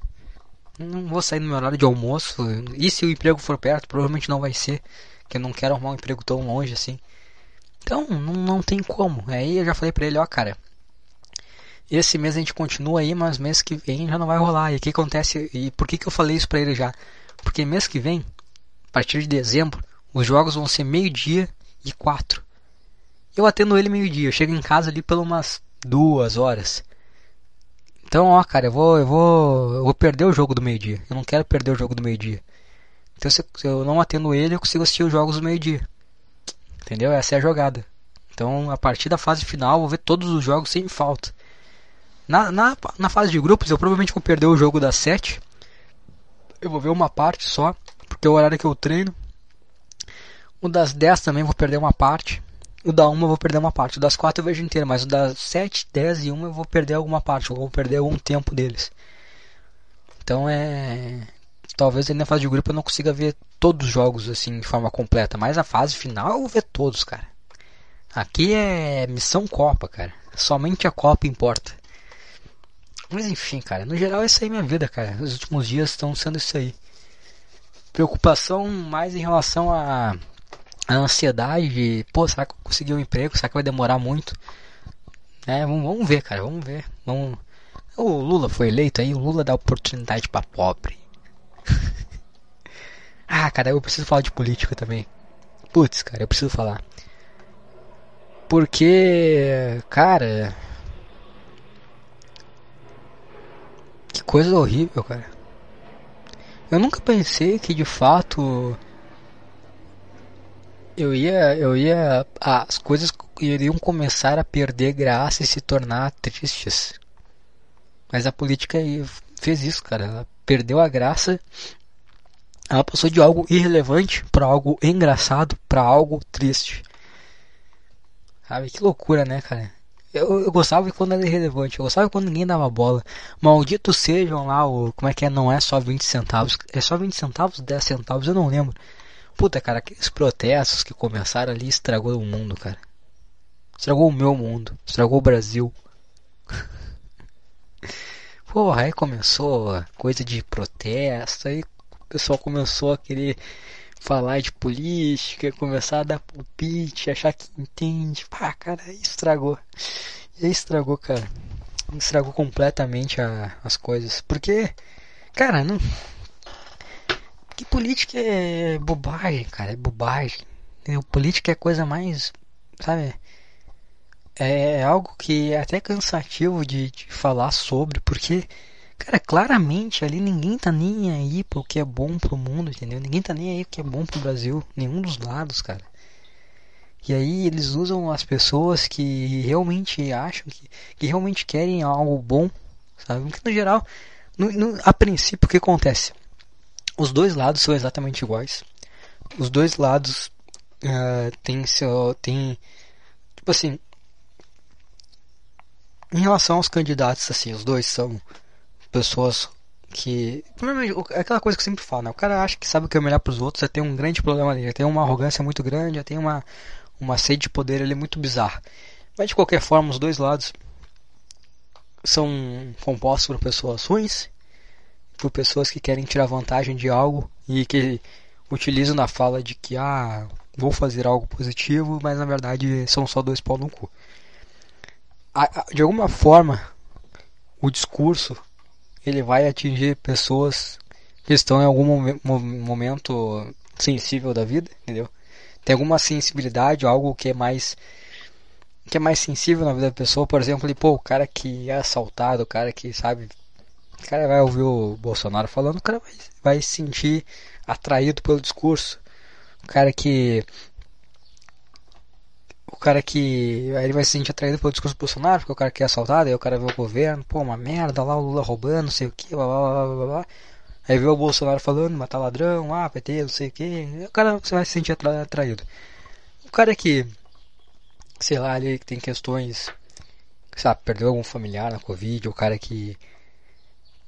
Não vou sair no meu horário de almoço. E se o emprego for perto, provavelmente não vai ser, que eu não quero arrumar um emprego tão longe assim. Então, não, não tem como. Aí eu já falei pra ele, ó, cara, esse mês a gente continua aí, mas mês que vem já não vai rolar. E o que acontece? E por que, que eu falei isso pra ele já? Porque mês que vem, a partir de dezembro, os jogos vão ser meio-dia e quatro. Eu atendo ele meio-dia, eu chego em casa ali pelas umas duas horas. Então, ó, cara, eu vou, eu vou, eu vou perder o jogo do meio-dia. Eu não quero perder o jogo do meio-dia. Então, se eu não atendo ele, eu consigo assistir os jogos do meio-dia. Entendeu? Essa é a jogada. Então, a partir da fase final, eu vou ver todos os jogos sem falta. Na, na, na fase de grupos, eu provavelmente vou perder o jogo das 7. Eu vou ver uma parte só, porque é o horário que eu treino. O das 10 também vou perder uma parte. O da 1 eu vou perder uma parte. O das 4 eu vejo inteiro, mas o das 7, 10 e 1 eu vou perder alguma parte. Eu vou perder algum tempo deles. Então é. Talvez na fase de grupo eu não consiga ver todos os jogos assim de forma completa. Mas a fase final eu vou ver todos, cara. Aqui é missão Copa, cara. Somente a Copa importa. Mas enfim, cara, no geral essa aí é minha vida, cara. Os últimos dias estão sendo isso aí. Preocupação mais em relação a a ansiedade de, pô, será que eu consegui um emprego? Será que vai demorar muito? É, vamos, vamos ver, cara, vamos ver. Vamos... O Lula foi eleito aí, o Lula dá oportunidade para pobre. ah, cara, eu preciso falar de política também. Putz, cara, eu preciso falar. Porque, cara. Que coisa horrível, cara. Eu nunca pensei que de fato eu ia, eu ia, as coisas iriam começar a perder graça e se tornar tristes. Mas a política fez isso, cara. Ela perdeu a graça. Ela passou de algo irrelevante para algo engraçado, para algo triste. Sabe que loucura, né, cara? Eu, eu gostava quando era irrelevante, eu gostava quando ninguém dava bola. Maldito sejam lá o. Como é que é? Não é só 20 centavos. É só 20 centavos, 10 centavos, eu não lembro. Puta, cara, aqueles protestos que começaram ali estragou o mundo, cara. Estragou o meu mundo. Estragou o Brasil. Porra, aí começou coisa de protesto, aí o pessoal começou a querer falar de política, começar a dar palpite, achar que entende. Pá, cara, estragou. E aí estragou, cara. Estragou completamente a, as coisas. Porque, cara, não, que política é bobagem, cara, é bobagem. Entendeu? Política é coisa mais, sabe? É algo que é até cansativo de, de falar sobre, porque, cara, claramente ali ninguém tá nem aí pro que é bom pro mundo, entendeu? Ninguém tá nem aí pro que é bom pro Brasil, nenhum dos lados, cara. E aí eles usam as pessoas que realmente acham que, que realmente querem algo bom, sabe? Porque no geral, no, no, a princípio, o que acontece? Os dois lados são exatamente iguais. Os dois lados uh, têm seu. Tem, tipo assim. em relação aos candidatos, assim, os dois são pessoas que. É aquela coisa que eu sempre falo, né? O cara acha que sabe o que é melhor para os outros, já tem um grande problema ali, já tem uma arrogância muito grande, já tem uma, uma sede de poder ali muito bizarra. Mas de qualquer forma, os dois lados são compostos por pessoas ruins, por pessoas que querem tirar vantagem de algo e que utilizam na fala de que ah, vou fazer algo positivo, mas na verdade são só dois pau no cu. De alguma forma, o discurso ele vai atingir pessoas que estão em algum momento sensível da vida, entendeu? Tem alguma sensibilidade, algo que é mais que é mais sensível na vida da pessoa, por exemplo, ali, pô, o cara que é assaltado, o cara que sabe, o cara vai ouvir o Bolsonaro falando, o cara vai, vai se sentir atraído pelo discurso. O cara que o cara que ele vai se sentir atraído pelo discurso do Bolsonaro, porque o cara que é assaltado, aí o cara vê o governo, pô, uma merda, lá o Lula roubando, não sei o que, blá blá blá blá blá. Aí vê o Bolsonaro falando, matar ladrão, ah, PT, não sei o que, o cara você vai se sentir atraído. O cara que sei lá, ali que tem questões, sabe, perdeu algum familiar na Covid, o cara que,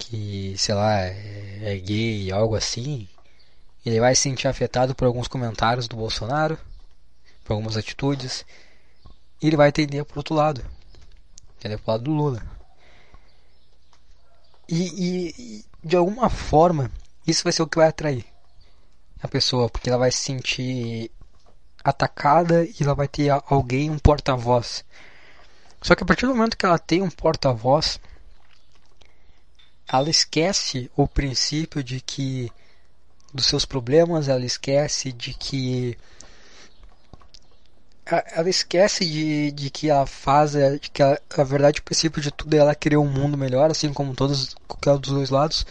que sei lá, é, é gay, algo assim, ele vai se sentir afetado por alguns comentários do Bolsonaro, por algumas atitudes, e ele vai tender para outro lado, entendeu? Pro lado do Lula. E, e, e, de alguma forma, isso vai ser o que vai atrair a pessoa, porque ela vai se sentir atacada e ela vai ter alguém, um porta-voz. Só que a partir do momento que ela tem um porta-voz, ela esquece o princípio de que dos seus problemas, ela esquece de que ela esquece de, de que ela faz, de que a verdade o princípio de tudo é ela querer um mundo melhor, assim como todos qualquer dos dois lados,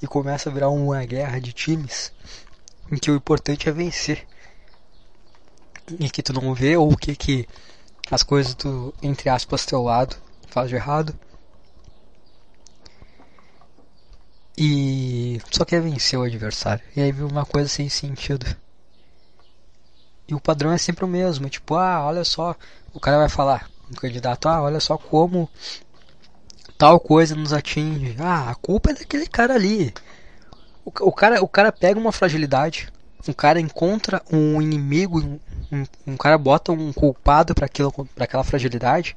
e começa a virar uma guerra de times em que o importante é vencer e que tu não vê, ou o que que as coisas do, entre aspas, teu lado faz de errado. E só quer vencer o adversário. E aí viu uma coisa sem sentido. E o padrão é sempre o mesmo, tipo, ah, olha só, o cara vai falar, um candidato, ah, olha só como tal coisa nos atinge. Ah, a culpa é daquele cara ali. O, o cara, o cara pega uma fragilidade, um cara encontra um inimigo, um, um cara bota um culpado para aquela fragilidade,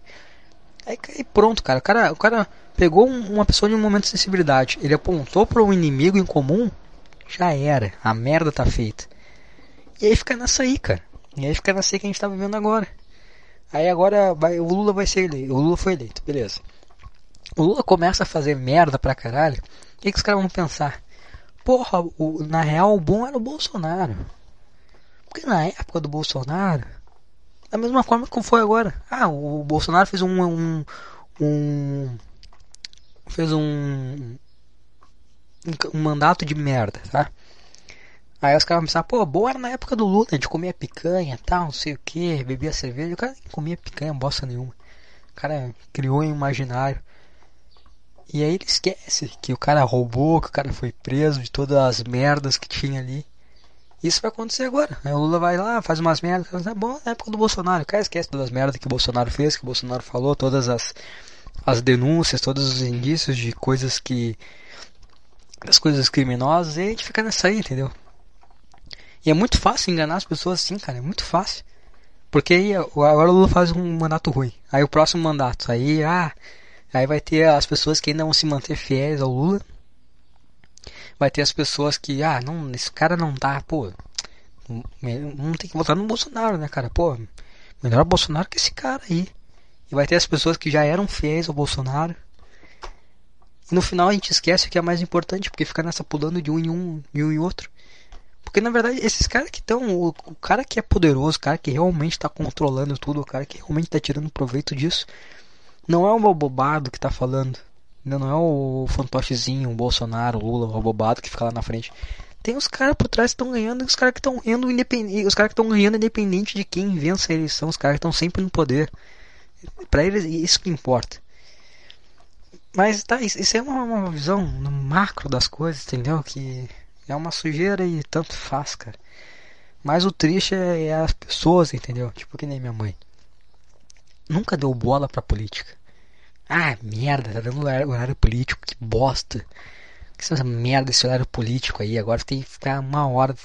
aí, aí, pronto, cara. O cara, o cara pegou uma pessoa de um momento de sensibilidade, ele apontou para um inimigo em comum, já era, a merda tá feita. E aí fica nessa aí, cara. E aí fica nessa aí que a gente tá vivendo agora. Aí agora vai, o Lula vai ser eleito. O Lula foi eleito, beleza. O Lula começa a fazer merda pra caralho. O que, que os caras vão pensar? Porra, o, na real o bom era o Bolsonaro. Porque na época do Bolsonaro, da mesma forma como foi agora. Ah, o Bolsonaro fez um. um, um fez um, um mandato de merda, tá? Aí os caras vão pensar, pô, boa era na época do Lula, a gente comia picanha tal, não sei o que, bebia cerveja, o cara comia picanha, bosta nenhuma. O cara criou um imaginário. E aí ele esquece que o cara roubou, que o cara foi preso de todas as merdas que tinha ali. Isso vai acontecer agora. O Lula vai lá, faz umas merdas. É bom na época do Bolsonaro. O cara esquece todas as merdas que o Bolsonaro fez, que o Bolsonaro falou, todas as, as denúncias, todos os indícios de coisas que. das coisas criminosas. E a gente fica nessa aí, entendeu? E é muito fácil enganar as pessoas assim, cara. É muito fácil. Porque aí, agora o Lula faz um mandato ruim. Aí o próximo mandato. Aí, ah Aí vai ter as pessoas que ainda vão se manter fiéis ao Lula. Vai ter as pessoas que, ah, não, esse cara não tá, pô. Não tem que votar no Bolsonaro, né, cara? Pô, melhor Bolsonaro que esse cara aí. E vai ter as pessoas que já eram fiéis ao Bolsonaro. E no final a gente esquece o que é mais importante, porque fica nessa pulando de um em um e um em outro. Porque na verdade, esses caras que estão. O, o, cara que é poderoso, o cara que realmente está controlando tudo, o cara que realmente está tirando proveito disso, não é o bobado que tá falando. Não é o fantochezinho, o Bolsonaro, o Lula, o bobado que fica lá na frente. Tem os caras por trás que estão ganhando, os caras que estão ganhando independente, os caras que estão ganhando independente de quem vence a eleição, os caras que estão sempre no poder. Para eles isso que importa. Mas tá, isso é uma, uma visão no macro das coisas, entendeu? Que é uma sujeira e tanto faz, cara. Mas o triste é, é as pessoas, entendeu? Tipo que nem minha mãe nunca deu bola pra política. Ah, merda, tá dando horário, horário político, que bosta. Que essa merda esse horário político aí? Agora tem que ficar uma hora.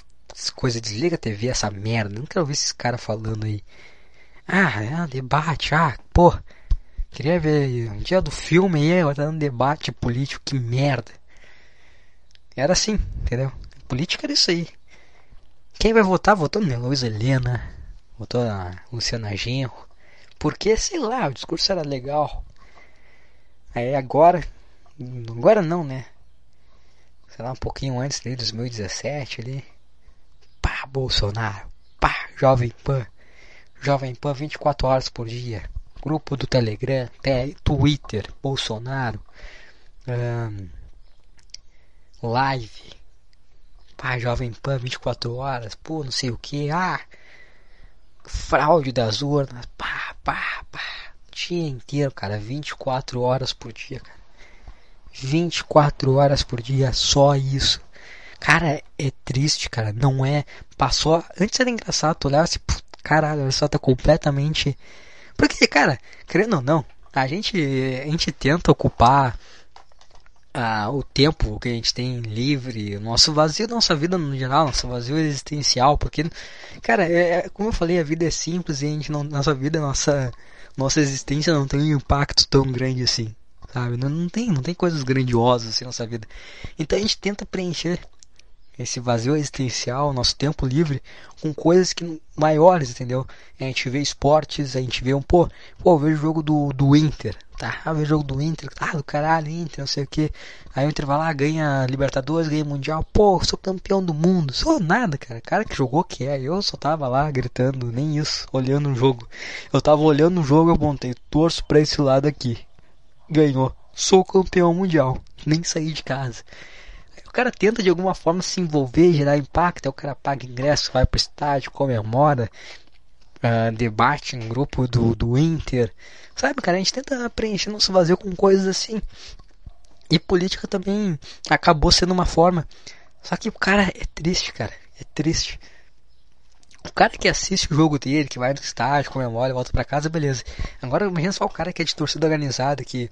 Coisa, desliga a TV, essa merda. Não quero ver esses caras falando aí. Ah, é um debate, ah, pô. Queria ver um dia do filme aí, agora tá dando debate político, que merda. Era assim, entendeu? Política era isso aí. Quem vai votar, votou na Luiz Helena, votou na Luciana Genro. Porque, sei lá, o discurso era legal. Aí agora, agora não, né? Sei lá, um pouquinho antes de 2017 ali. Pá, Bolsonaro. Pá, Jovem Pan. Jovem Pan 24 horas por dia. Grupo do Telegram, Twitter, Bolsonaro. Um, live. Pá, Jovem Pan 24 horas. Pô, não sei o que. Ah, fraude das urnas. Pá, pá, pá. Dia inteiro, cara. 24 horas por dia, cara. 24 horas por dia, só isso. Cara, é triste, cara. Não é. Passou. Antes era engraçado, tu olhava assim, caralho, olha só, tá completamente. Porque, cara, querendo ou não, a gente, a gente tenta ocupar ah, o tempo que a gente tem livre, nosso vazio nossa vida no geral, nosso vazio existencial, porque, cara, é, é, como eu falei, a vida é simples e a gente não, nossa vida, nossa, nossa existência não tem um impacto tão grande assim, sabe? Não, não tem, não tem coisas grandiosas assim na nossa vida. Então a gente tenta preencher esse vazio existencial, nosso tempo livre, com coisas que maiores, entendeu? A gente vê esportes, a gente vê um, pô, pô, eu vejo o jogo do, do Inter, tá? Eu vejo o jogo do Inter, ah, do caralho, Inter, não sei o que. Aí o Inter vai lá, ganha Libertadores, ganha Mundial, pô, sou campeão do mundo. Sou nada, cara. Cara que jogou que é, eu só tava lá gritando, nem isso, olhando o jogo. Eu tava olhando o jogo, eu montei, torço pra esse lado aqui. Ganhou. Sou campeão mundial. Nem saí de casa o cara tenta de alguma forma se envolver, gerar impacto, aí o cara paga ingresso, vai pro estádio, comemora, uh, debate em grupo do, do Inter. Sabe, cara, a gente tenta preencher nosso vazio com coisas assim. E política também acabou sendo uma forma. Só que o cara é triste, cara. É triste. O cara que assiste o jogo dele, que vai no estádio, comemora, volta para casa, beleza. Agora imagina só o cara que é de torcida organizada, que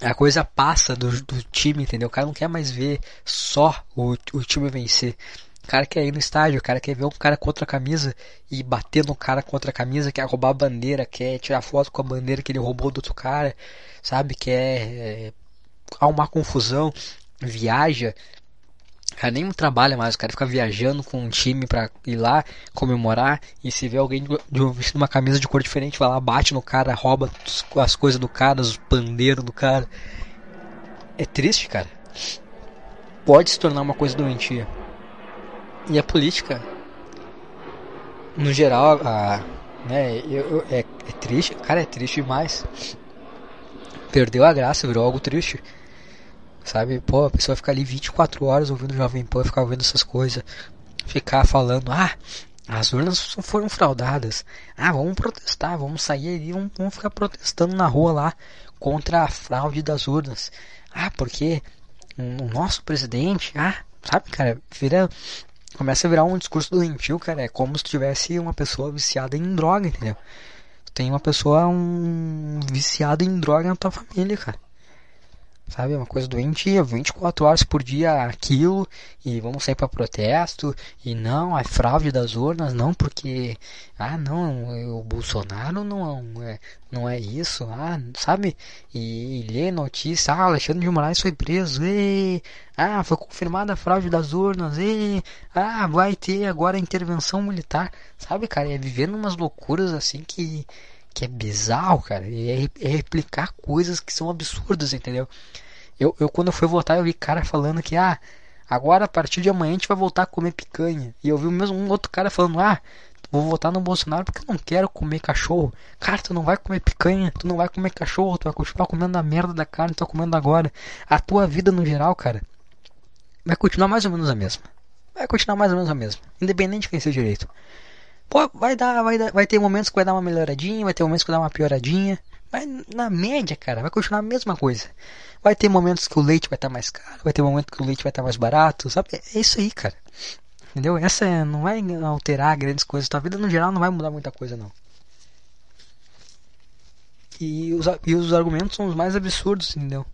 a coisa passa do, do time, entendeu? O cara não quer mais ver só o, o time vencer. O cara quer ir no estádio, o cara quer ver um cara contra a camisa e bater no cara contra a camisa, quer roubar a bandeira, quer tirar foto com a bandeira que ele roubou do outro cara, sabe? Quer é, uma confusão, viaja, cara nem trabalha mais, o cara fica viajando com um time pra ir lá comemorar e se vê alguém vestindo uma camisa de cor diferente, vai lá, bate no cara, rouba as coisas do cara, os pandeiros do cara. É triste, cara. Pode se tornar uma coisa doentia. E a política, no geral, a, né, eu, eu, é, é triste, cara, é triste demais. Perdeu a graça, virou algo triste. Sabe? Pô, a pessoa ficar ali 24 horas ouvindo o Jovem Pan, ficar ouvindo essas coisas, ficar falando, ah, as urnas foram fraudadas. Ah, vamos protestar, vamos sair ali, vamos, vamos ficar protestando na rua lá contra a fraude das urnas. Ah, porque o nosso presidente, ah, sabe, cara, vira começa a virar um discurso doentio, cara, é como se tivesse uma pessoa viciada em droga, entendeu? Tem uma pessoa um viciada em droga na tua família, cara. Sabe, é uma coisa doentia, 24 horas por dia aquilo, e vamos sair para protesto, e não, a fraude das urnas, não, porque, ah, não, o Bolsonaro não é, não é isso, ah, sabe, e, e lê notícia, ah, Alexandre de Moraes foi preso, e, ah, foi confirmada a fraude das urnas, e, ah, vai ter agora intervenção militar, sabe, cara, é vivendo umas loucuras assim que que é bizarro, cara. É, é replicar coisas que são absurdas, entendeu? Eu, eu quando eu fui votar, eu vi cara falando que, ah, agora a partir de amanhã a gente vai voltar a comer picanha. E eu vi mesmo um outro cara falando, ah, vou votar no Bolsonaro porque eu não quero comer cachorro. Cara, tu não vai comer picanha, tu não vai comer cachorro, tu vai continuar comendo a merda da carne que tu tá comendo agora. A tua vida no geral, cara, vai continuar mais ou menos a mesma. Vai continuar mais ou menos a mesma. Independente de quem seja direito. Pô, vai dar, vai dar, vai ter momentos que vai dar uma melhoradinha, vai ter momentos que vai dar uma pioradinha. Mas na média, cara, vai continuar a mesma coisa. Vai ter momentos que o leite vai estar tá mais caro, vai ter momentos que o leite vai estar tá mais barato, sabe? É isso aí, cara. Entendeu? Essa é, não vai alterar grandes coisas. Tua vida no geral não vai mudar muita coisa, não. e, os, e os argumentos são os mais absurdos, entendeu?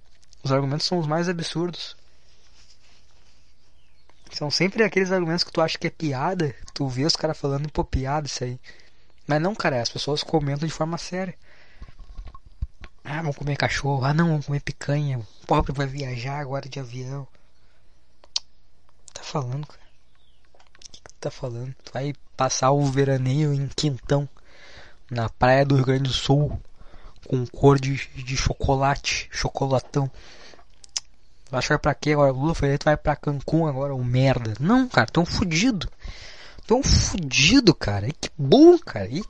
Os argumentos são os mais absurdos. São sempre aqueles argumentos que tu acha que é piada, tu vê os caras falando, pô, piada isso aí. Mas não, cara, as pessoas comentam de forma séria. Ah, vamos comer cachorro. Ah, não, vamos comer picanha. O pobre vai viajar agora de avião. Tá falando, cara? O que, que tu tá falando? Tu vai passar o veraneio em Quintão, na praia do Rio Grande do Sul, com cor de, de chocolate, chocolatão. Vai achar pra quê agora? Lula foi vai pra Cancún agora, o merda. Não, cara, tão fudido. Tão fudido, cara. E que bom, cara. E,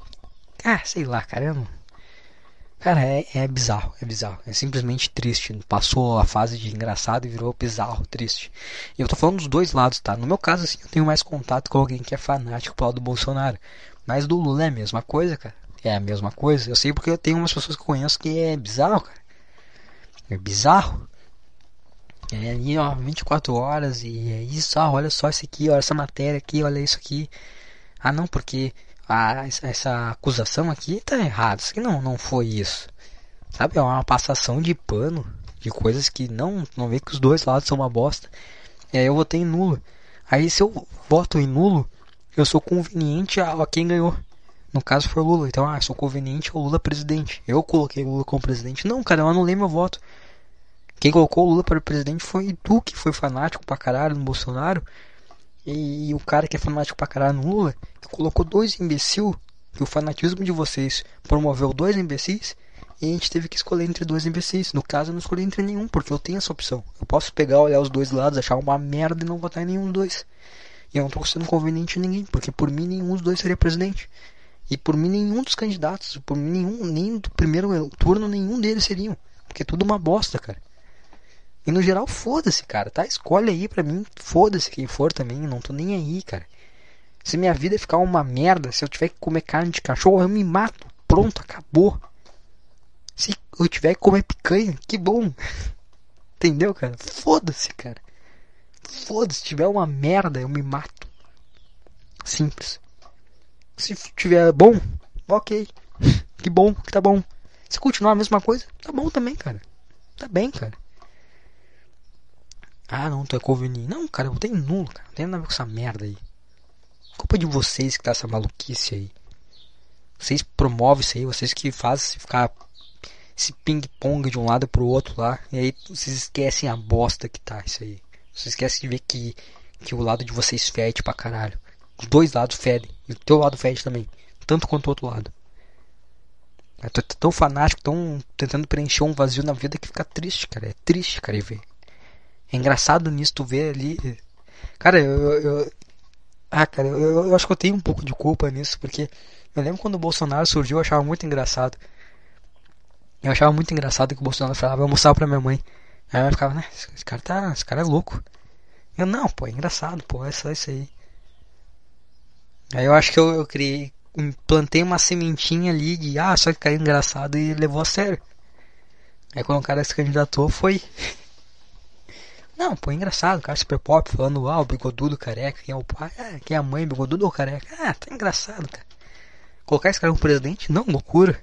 ah, sei lá, caramba. Cara, é, é bizarro, é bizarro. É simplesmente triste. Passou a fase de engraçado e virou bizarro, triste. E eu tô falando dos dois lados, tá? No meu caso, assim, eu tenho mais contato com alguém que é fanático pro lado do Bolsonaro. Mas do Lula é a mesma coisa, cara. É a mesma coisa. Eu sei porque eu tenho umas pessoas que eu conheço que é bizarro, cara. É bizarro. É ali, ó, 24 horas e é isso, ah, olha só isso aqui, olha essa matéria aqui, olha isso aqui. Ah, não, porque essa, essa acusação aqui tá errada, isso aqui não, não foi isso. Sabe, é uma passação de pano de coisas que não, não vê que os dois lados são uma bosta. E aí eu votei em nulo. Aí se eu voto em nulo, eu sou conveniente a, a quem ganhou. No caso foi o Lula. Então, ah, sou conveniente ao Lula presidente. Eu coloquei o Lula como presidente. Não, cara, eu anulei meu voto. Quem colocou o Lula para presidente foi tu, que foi fanático pra caralho no Bolsonaro. E, e o cara que é fanático pra caralho no Lula, que colocou dois imbecil, que o fanatismo de vocês promoveu dois imbecis, e a gente teve que escolher entre dois imbecis. No caso, eu não escolhi entre nenhum, porque eu tenho essa opção. Eu posso pegar, olhar os dois lados, achar uma merda e não votar em nenhum dos dois. E eu não tô sendo conveniente a ninguém, porque por mim nenhum dos dois seria presidente. E por mim nenhum dos candidatos, por mim nenhum, nem do primeiro turno nenhum deles seriam. Porque é tudo uma bosta, cara. E no geral, foda-se, cara, tá? Escolhe aí pra mim, foda-se quem for também, não tô nem aí, cara. Se minha vida ficar uma merda, se eu tiver que comer carne de cachorro, eu me mato. Pronto, acabou. Se eu tiver que comer picanha, que bom. Entendeu, cara? Foda-se, cara. Foda-se, se tiver uma merda, eu me mato. Simples. Se tiver bom, ok. Que bom, que tá bom. Se continuar a mesma coisa, tá bom também, cara. Tá bem, cara. Ah, não, tu é conveniente. Não, cara, eu tenho nulo, cara. Não tem nada a ver com essa merda aí. Culpa de vocês que tá essa maluquice aí. Vocês promovem isso aí, vocês que fazem ficar esse ping-pong de um lado pro outro lá. E aí vocês esquecem a bosta que tá isso aí. Vocês esquecem de ver que, que o lado de vocês fede pra caralho. Os dois lados fedem. E o teu lado fede também. Tanto quanto o outro lado. Eu tô tão fanático, tão tentando preencher um vazio na vida que fica triste, cara. É triste, cara, ver. É engraçado nisso tu ver ali. Cara, eu, eu, ah, cara, eu, eu, acho que eu tenho um pouco de culpa nisso, porque eu lembro quando o Bolsonaro surgiu, eu achava muito engraçado. Eu achava muito engraçado que o Bolsonaro falava, eu mostrava pra minha mãe. Aí ela ficava, né, esse cara tá. Esse cara é louco. Eu não, pô, é engraçado, pô, é só isso aí. Aí eu acho que eu, eu criei. Plantei uma sementinha ali de ah, só que é engraçado e levou a sério. Aí quando o cara se candidatou foi. Não, pô, é engraçado, cara, super pop falando, ah, o bigodudo careca, quem é o pai, ah, quem é a mãe, bigodudo ou careca. Ah, tá engraçado, cara. Colocar esse cara como presidente, não, loucura.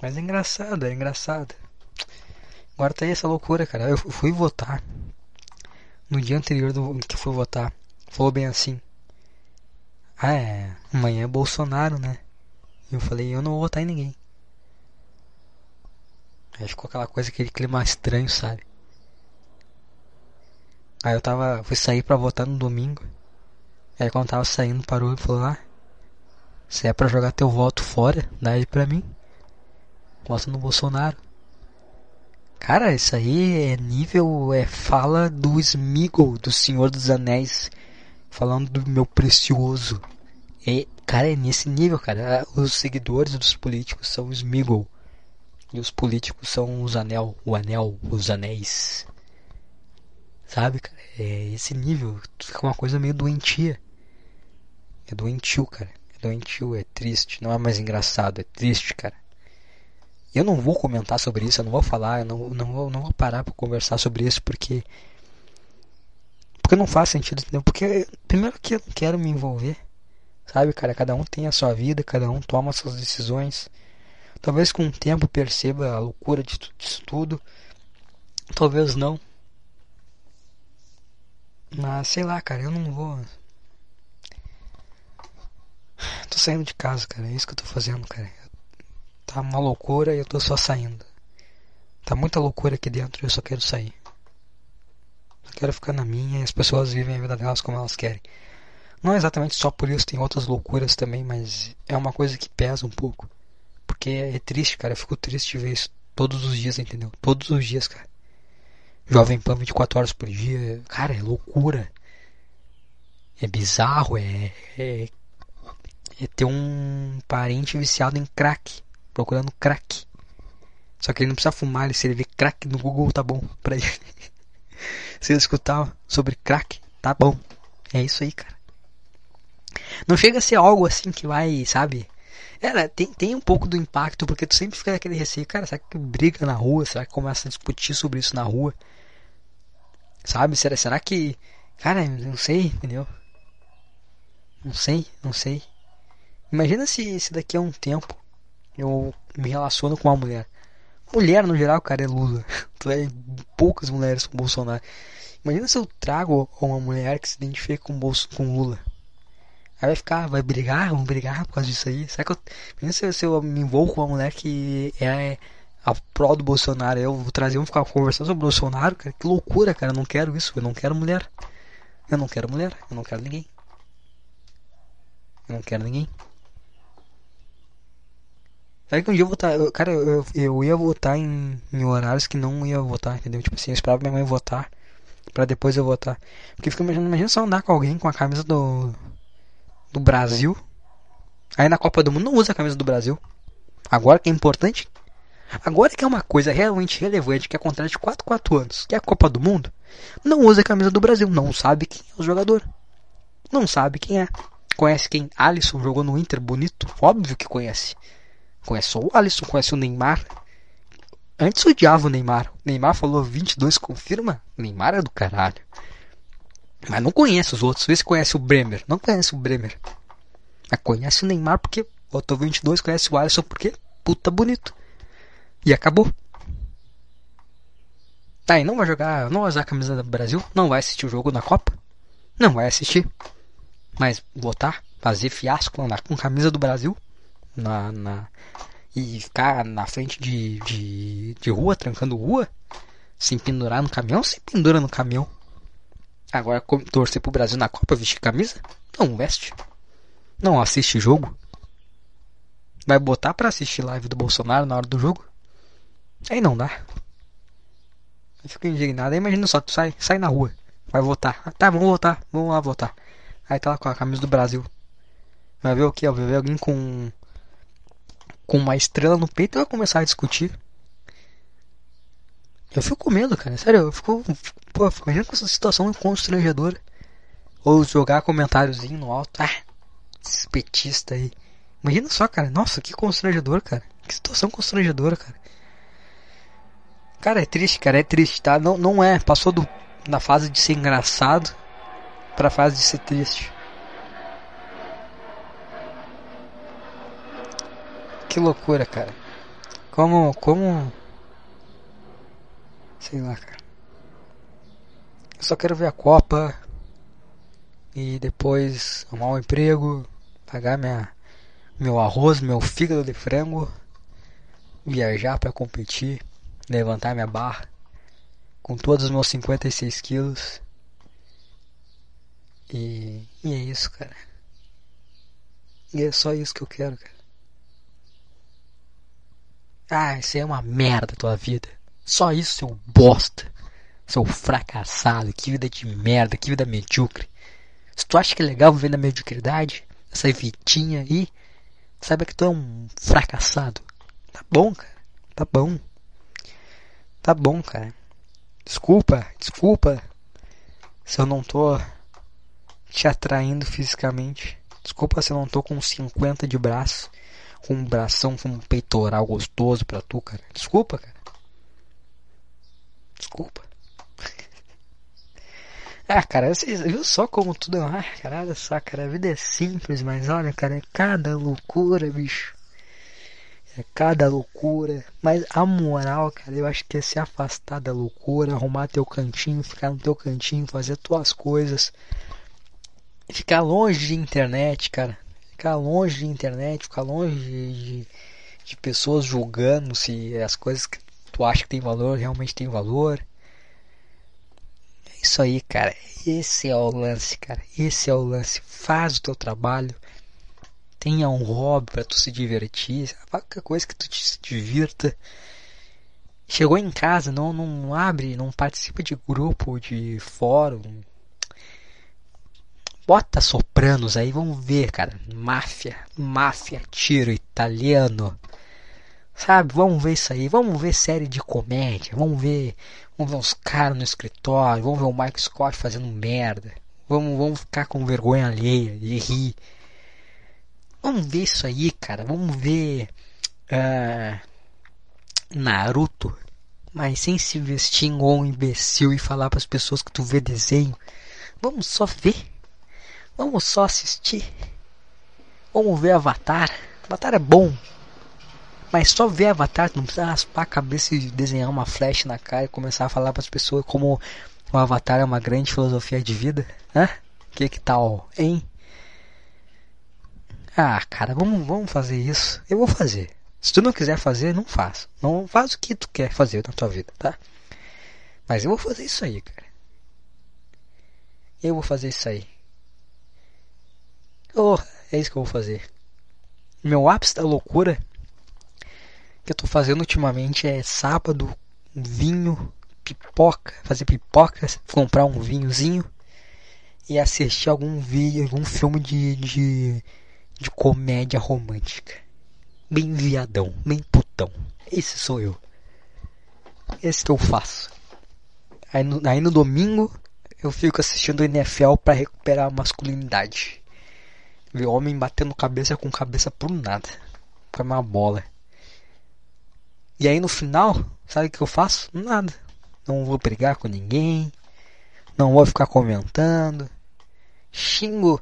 Mas é engraçado, é engraçado. Agora tá aí essa loucura, cara. Eu fui votar. No dia anterior do que fui votar, falou bem assim. Ah, é, amanhã é Bolsonaro, né? Eu falei, eu não vou votar em ninguém. Aí ficou aquela coisa, aquele clima estranho, sabe? Aí eu tava. fui sair pra votar no domingo. Aí quando tava saindo, parou e falou, ah, se é pra jogar teu voto fora, dá ele pra mim. Vota no Bolsonaro. Cara, isso aí é nível. é fala do Smeagol, do Senhor dos Anéis. Falando do meu precioso. É, cara, é nesse nível, cara. Os seguidores dos políticos são os Smeagol. E os políticos são os anel, o anel, os anéis. Sabe, cara? É esse nível. Fica uma coisa meio doentia. É doentio, cara. É doentio, é triste. Não é mais engraçado, é triste, cara. Eu não vou comentar sobre isso, eu não vou falar, eu não, não, vou, não vou parar pra conversar sobre isso porque. Porque não faz sentido, entendeu? Porque, primeiro que eu não quero me envolver, sabe, cara? Cada um tem a sua vida, cada um toma suas decisões. Talvez com o tempo perceba a loucura disso tudo. Talvez não. Mas sei lá, cara, eu não vou. Tô saindo de casa, cara. É isso que eu tô fazendo, cara. Tá uma loucura e eu tô só saindo. Tá muita loucura aqui dentro e eu só quero sair. Eu quero ficar na minha e as pessoas vivem a vida delas como elas querem. Não exatamente só por isso, tem outras loucuras também, mas é uma coisa que pesa um pouco. Porque é triste, cara. Eu fico triste de ver isso todos os dias, entendeu? Todos os dias, cara. Jovem Pan 24 horas por dia. Cara, é loucura. É bizarro, é, é, é ter um parente viciado em crack, procurando crack. Só que ele não precisa fumar, ele se ele vê crack no Google, tá bom pra ele. se ele escutar sobre crack, tá bom. É isso aí, cara. Não chega a ser algo assim que vai, sabe? É, tem, tem um pouco do impacto, porque tu sempre fica naquele receio, cara, será que briga na rua? Será que começa a discutir sobre isso na rua? Sabe? Será, será que. Cara, não sei, entendeu? Não sei, não sei. Imagina se, se daqui a um tempo eu me relaciono com uma mulher. Mulher no geral, cara, é Lula. Tu é poucas mulheres com Bolsonaro. Imagina se eu trago uma mulher que se identifica com, Bolso, com Lula. Aí vai ficar, vai brigar, vamos brigar por causa disso aí. Será que eu. Imagina se, eu me envolvo com uma mulher que é a prol do Bolsonaro. Eu vou trazer, vamos ficar conversando sobre o Bolsonaro, cara. Que loucura, cara. Eu não quero isso. Eu não quero mulher. Eu não quero mulher. Eu não quero ninguém. Eu não quero ninguém. Sabe que um dia eu vou votar. Eu, cara, eu, eu ia votar em, em horários que não ia votar, entendeu? Tipo assim, eu esperava minha mãe votar. Pra depois eu votar. Porque fica imaginando, imagina só andar com alguém com a camisa do. Do Brasil. Aí na Copa do Mundo não usa a camisa do Brasil. Agora que é importante. Agora que é uma coisa realmente relevante que acontece de 4 4 anos, que é a Copa do Mundo, não usa a camisa do Brasil, não sabe quem é o jogador. Não sabe quem é. Conhece quem? Alisson jogou no Inter, bonito. Óbvio que conhece. Conhece só o Alisson, conhece o Neymar. Antes odiava o Neymar. O Neymar falou 22, confirma? Neymar é do caralho. Mas não conhece os outros. Vê se conhece o Bremer. Não conhece o Bremer. Mas conhece o Neymar porque botou 22, conhece o Alisson porque puta bonito. E acabou. Tá, e não vai jogar, não vai usar a camisa do Brasil? Não vai assistir o jogo na Copa? Não vai assistir. Mas votar, fazer fiasco na, com camisa do Brasil na, na, e ficar na frente de, de, de rua, trancando rua, se pendurar no caminhão, se pendura no caminhão. Agora torcer pro Brasil na Copa, vestir camisa? Não veste. Não assiste jogo. Vai botar pra assistir live do Bolsonaro na hora do jogo? Aí não dá. Eu fico indignado. Aí imagina só, tu sai, sai na rua. Vai votar. Ah, tá, vamos votar. Vamos lá votar. Aí tá lá com a camisa do Brasil. Vai ver o que? Vai ver alguém com. Com uma estrela no peito e vai começar a discutir. Eu fico com medo, cara. Sério, eu fico. Pô, imagina com essa situação constrangedora. Ou jogar comentáriozinho no alto. Ah, esse petista aí. Imagina só, cara. Nossa, que constrangedor, cara. Que situação constrangedora, cara. Cara, é triste, cara, é triste, tá? Não, não é. Passou do, da fase de ser engraçado pra fase de ser triste. Que loucura, cara. Como, como. Sei lá, cara. Eu só quero ver a Copa. E depois arrumar um emprego. Pagar minha, meu arroz, meu fígado de frango. Viajar para competir levantar minha barra com todos os meus 56 quilos. E, e é isso, cara. E é só isso que eu quero, cara. Ah, isso é uma merda tua vida. Só isso, seu bosta. Seu fracassado. Que vida de merda, que vida medíocre. Se tu acha que é legal viver na mediocridade, essa vidinha aí, saiba que tu é um fracassado. Tá bom, cara. Tá bom. Tá bom, cara. Desculpa, desculpa se eu não tô te atraindo fisicamente. Desculpa se eu não tô com 50 de braço, com um bração, com um peitoral gostoso pra tu, cara. Desculpa, cara. Desculpa. ah, cara, você viu só como tudo é. Ah, caralho, só, cara. A vida é simples, mas olha, cara, é cada loucura, bicho. É cada loucura. Mas a moral, cara, eu acho que é se afastar da loucura, arrumar teu cantinho, ficar no teu cantinho, fazer tuas coisas. Ficar longe de internet, cara. Ficar longe de internet, ficar longe de, de pessoas julgando se as coisas que tu acha que tem valor realmente tem valor. É isso aí, cara. Esse é o lance, cara. Esse é o lance. Faz o teu trabalho tenha um hobby para tu se divertir, qualquer coisa que tu te divirta. Chegou em casa, não, não abre, não participa de grupo, de fórum. Bota sopranos aí, vamos ver, cara. Máfia, máfia, tiro italiano. Sabe, vamos ver isso aí. Vamos ver série de comédia. Vamos ver, vamos ver uns caras no escritório. Vamos ver o Mike Scott fazendo merda. Vamos, vamos ficar com vergonha alheia e rir. Vamos ver isso aí, cara. Vamos ver uh, Naruto, mas sem se vestir igual um imbecil e falar para as pessoas que tu vê desenho. Vamos só ver. Vamos só assistir. Vamos ver Avatar. Avatar é bom. Mas só ver Avatar, não precisa raspar a cabeça e desenhar uma flecha na cara e começar a falar para as pessoas como o Avatar é uma grande filosofia de vida. Hã? Que que tal, hein? Ah, cara, vamos, vamos fazer isso. Eu vou fazer. Se tu não quiser fazer, não faz. Não faz o que tu quer fazer na tua vida, tá? Mas eu vou fazer isso aí, cara. Eu vou fazer isso aí. Oh, é isso que eu vou fazer. Meu ápice da loucura que eu tô fazendo ultimamente é sábado, vinho, pipoca, fazer pipoca, comprar um vinhozinho e assistir algum vídeo, algum filme de, de de comédia romântica. Bem viadão, bem putão. Esse sou eu. Esse que eu faço. Aí no, aí no domingo eu fico assistindo o NFL para recuperar a masculinidade. Ver homem batendo cabeça com cabeça por nada. Pra uma bola. E aí no final, sabe o que eu faço? Nada. Não vou brigar com ninguém. Não vou ficar comentando. Xingo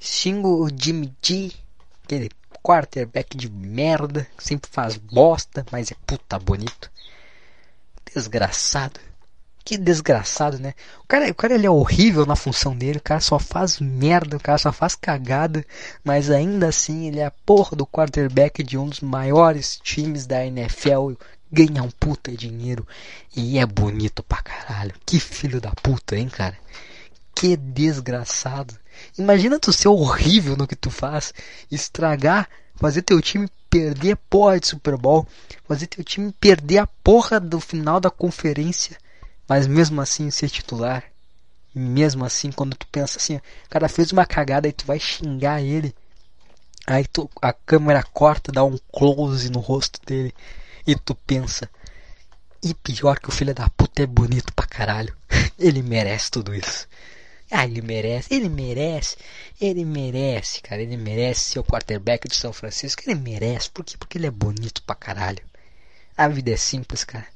Xingo o Jimmy G, aquele quarterback de merda, sempre faz bosta, mas é puta bonito. Desgraçado. Que desgraçado, né? O cara, o cara ele é horrível na função dele, o cara só faz merda, o cara só faz cagada, mas ainda assim ele é a porra do quarterback de um dos maiores times da NFL, ganha um puta dinheiro e é bonito pra caralho. Que filho da puta, hein, cara? Que desgraçado. Imagina tu ser horrível no que tu faz, estragar, fazer teu time perder a porra de Super Bowl, fazer teu time perder a porra do final da conferência, mas mesmo assim ser titular. Mesmo assim, quando tu pensa assim, o cara fez uma cagada e tu vai xingar ele. Aí tu, a câmera corta, dá um close no rosto dele e tu pensa, e pior que o filho da puta é bonito pra caralho. Ele merece tudo isso. Ah, ele merece, ele merece, ele merece, cara, ele merece ser o quarterback de São Francisco, ele merece, por quê? Porque ele é bonito pra caralho. A vida é simples, cara.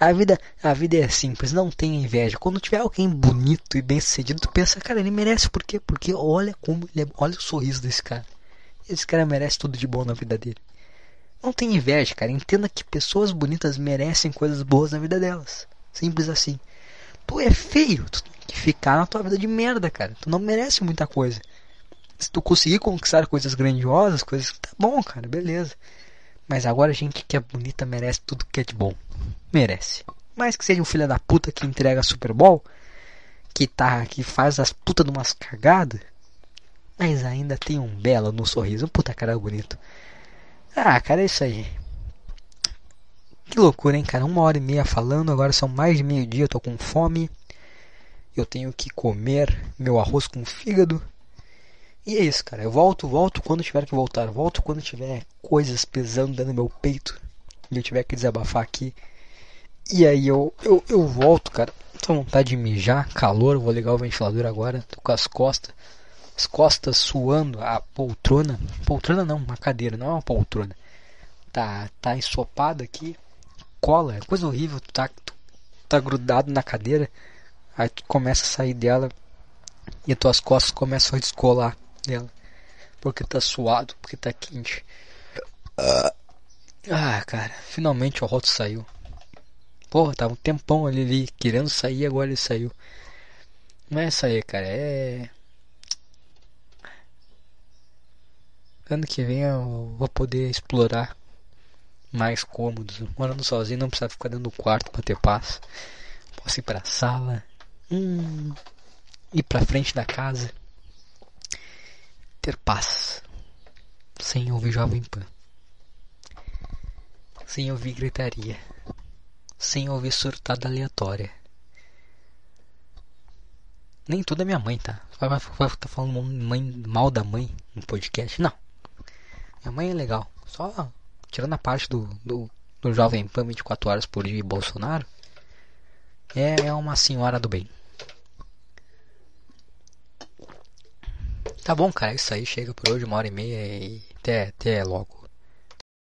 A vida, a vida é simples, não tem inveja. Quando tiver alguém bonito e bem sucedido, tu pensa, cara, ele merece por quê? Porque olha como ele é, olha o sorriso desse cara. Esse cara merece tudo de bom na vida dele. Não tem inveja, cara. Entenda que pessoas bonitas merecem coisas boas na vida delas. Simples assim. Tu é feio, tu que ficar na tua vida de merda, cara. Tu não merece muita coisa. Se tu conseguir conquistar coisas grandiosas, coisas. Tá bom, cara, beleza. Mas agora a gente que é bonita merece tudo que é de bom. Merece. Mais que seja um filho da puta que entrega Super Bowl, que tá, que faz as putas de umas cagadas, mas ainda tem um belo no sorriso, um puta cara bonito. Ah, cara, é isso aí. Que loucura, hein, cara? Uma hora e meia falando, agora são mais de meio dia, eu tô com fome eu tenho que comer meu arroz com fígado. E é isso, cara. Eu volto, volto quando tiver que voltar. Volto quando tiver coisas pesando dentro do meu peito. E eu tiver que desabafar aqui. E aí eu, eu, eu volto, cara. Tô vontade de mijar, calor. Vou ligar o ventilador agora. Tô com as costas. As costas suando. A poltrona. Poltrona não, uma cadeira, não é uma poltrona. Tá, tá ensopada aqui. Cola, é coisa horrível. Tu tá, tá grudado na cadeira. Aí tu começa a sair dela e as tuas costas começam a descolar Porque tá suado, porque tá quente. Ah, cara, finalmente o Roto saiu. Porra, tava um tempão ali, ali querendo sair, agora ele saiu. Não é aí, cara, é. Ano que vem eu vou poder explorar mais cômodos. Morando sozinho não precisa ficar dentro do quarto pra ter paz. Posso ir pra sala. Hum, ir pra frente da casa. Ter paz. Sem ouvir Jovem Pan. Sem ouvir gritaria. Sem ouvir surtada aleatória. Nem é minha mãe, tá? Vai estar tá falando mãe, mal da mãe no podcast? Não. Minha mãe é legal. Só tirando a parte do, do, do Jovem Pan 24 horas por dia e Bolsonaro. É, é uma senhora do bem. Tá bom, cara. É isso aí. Chega por hoje, uma hora e meia. E até, até logo.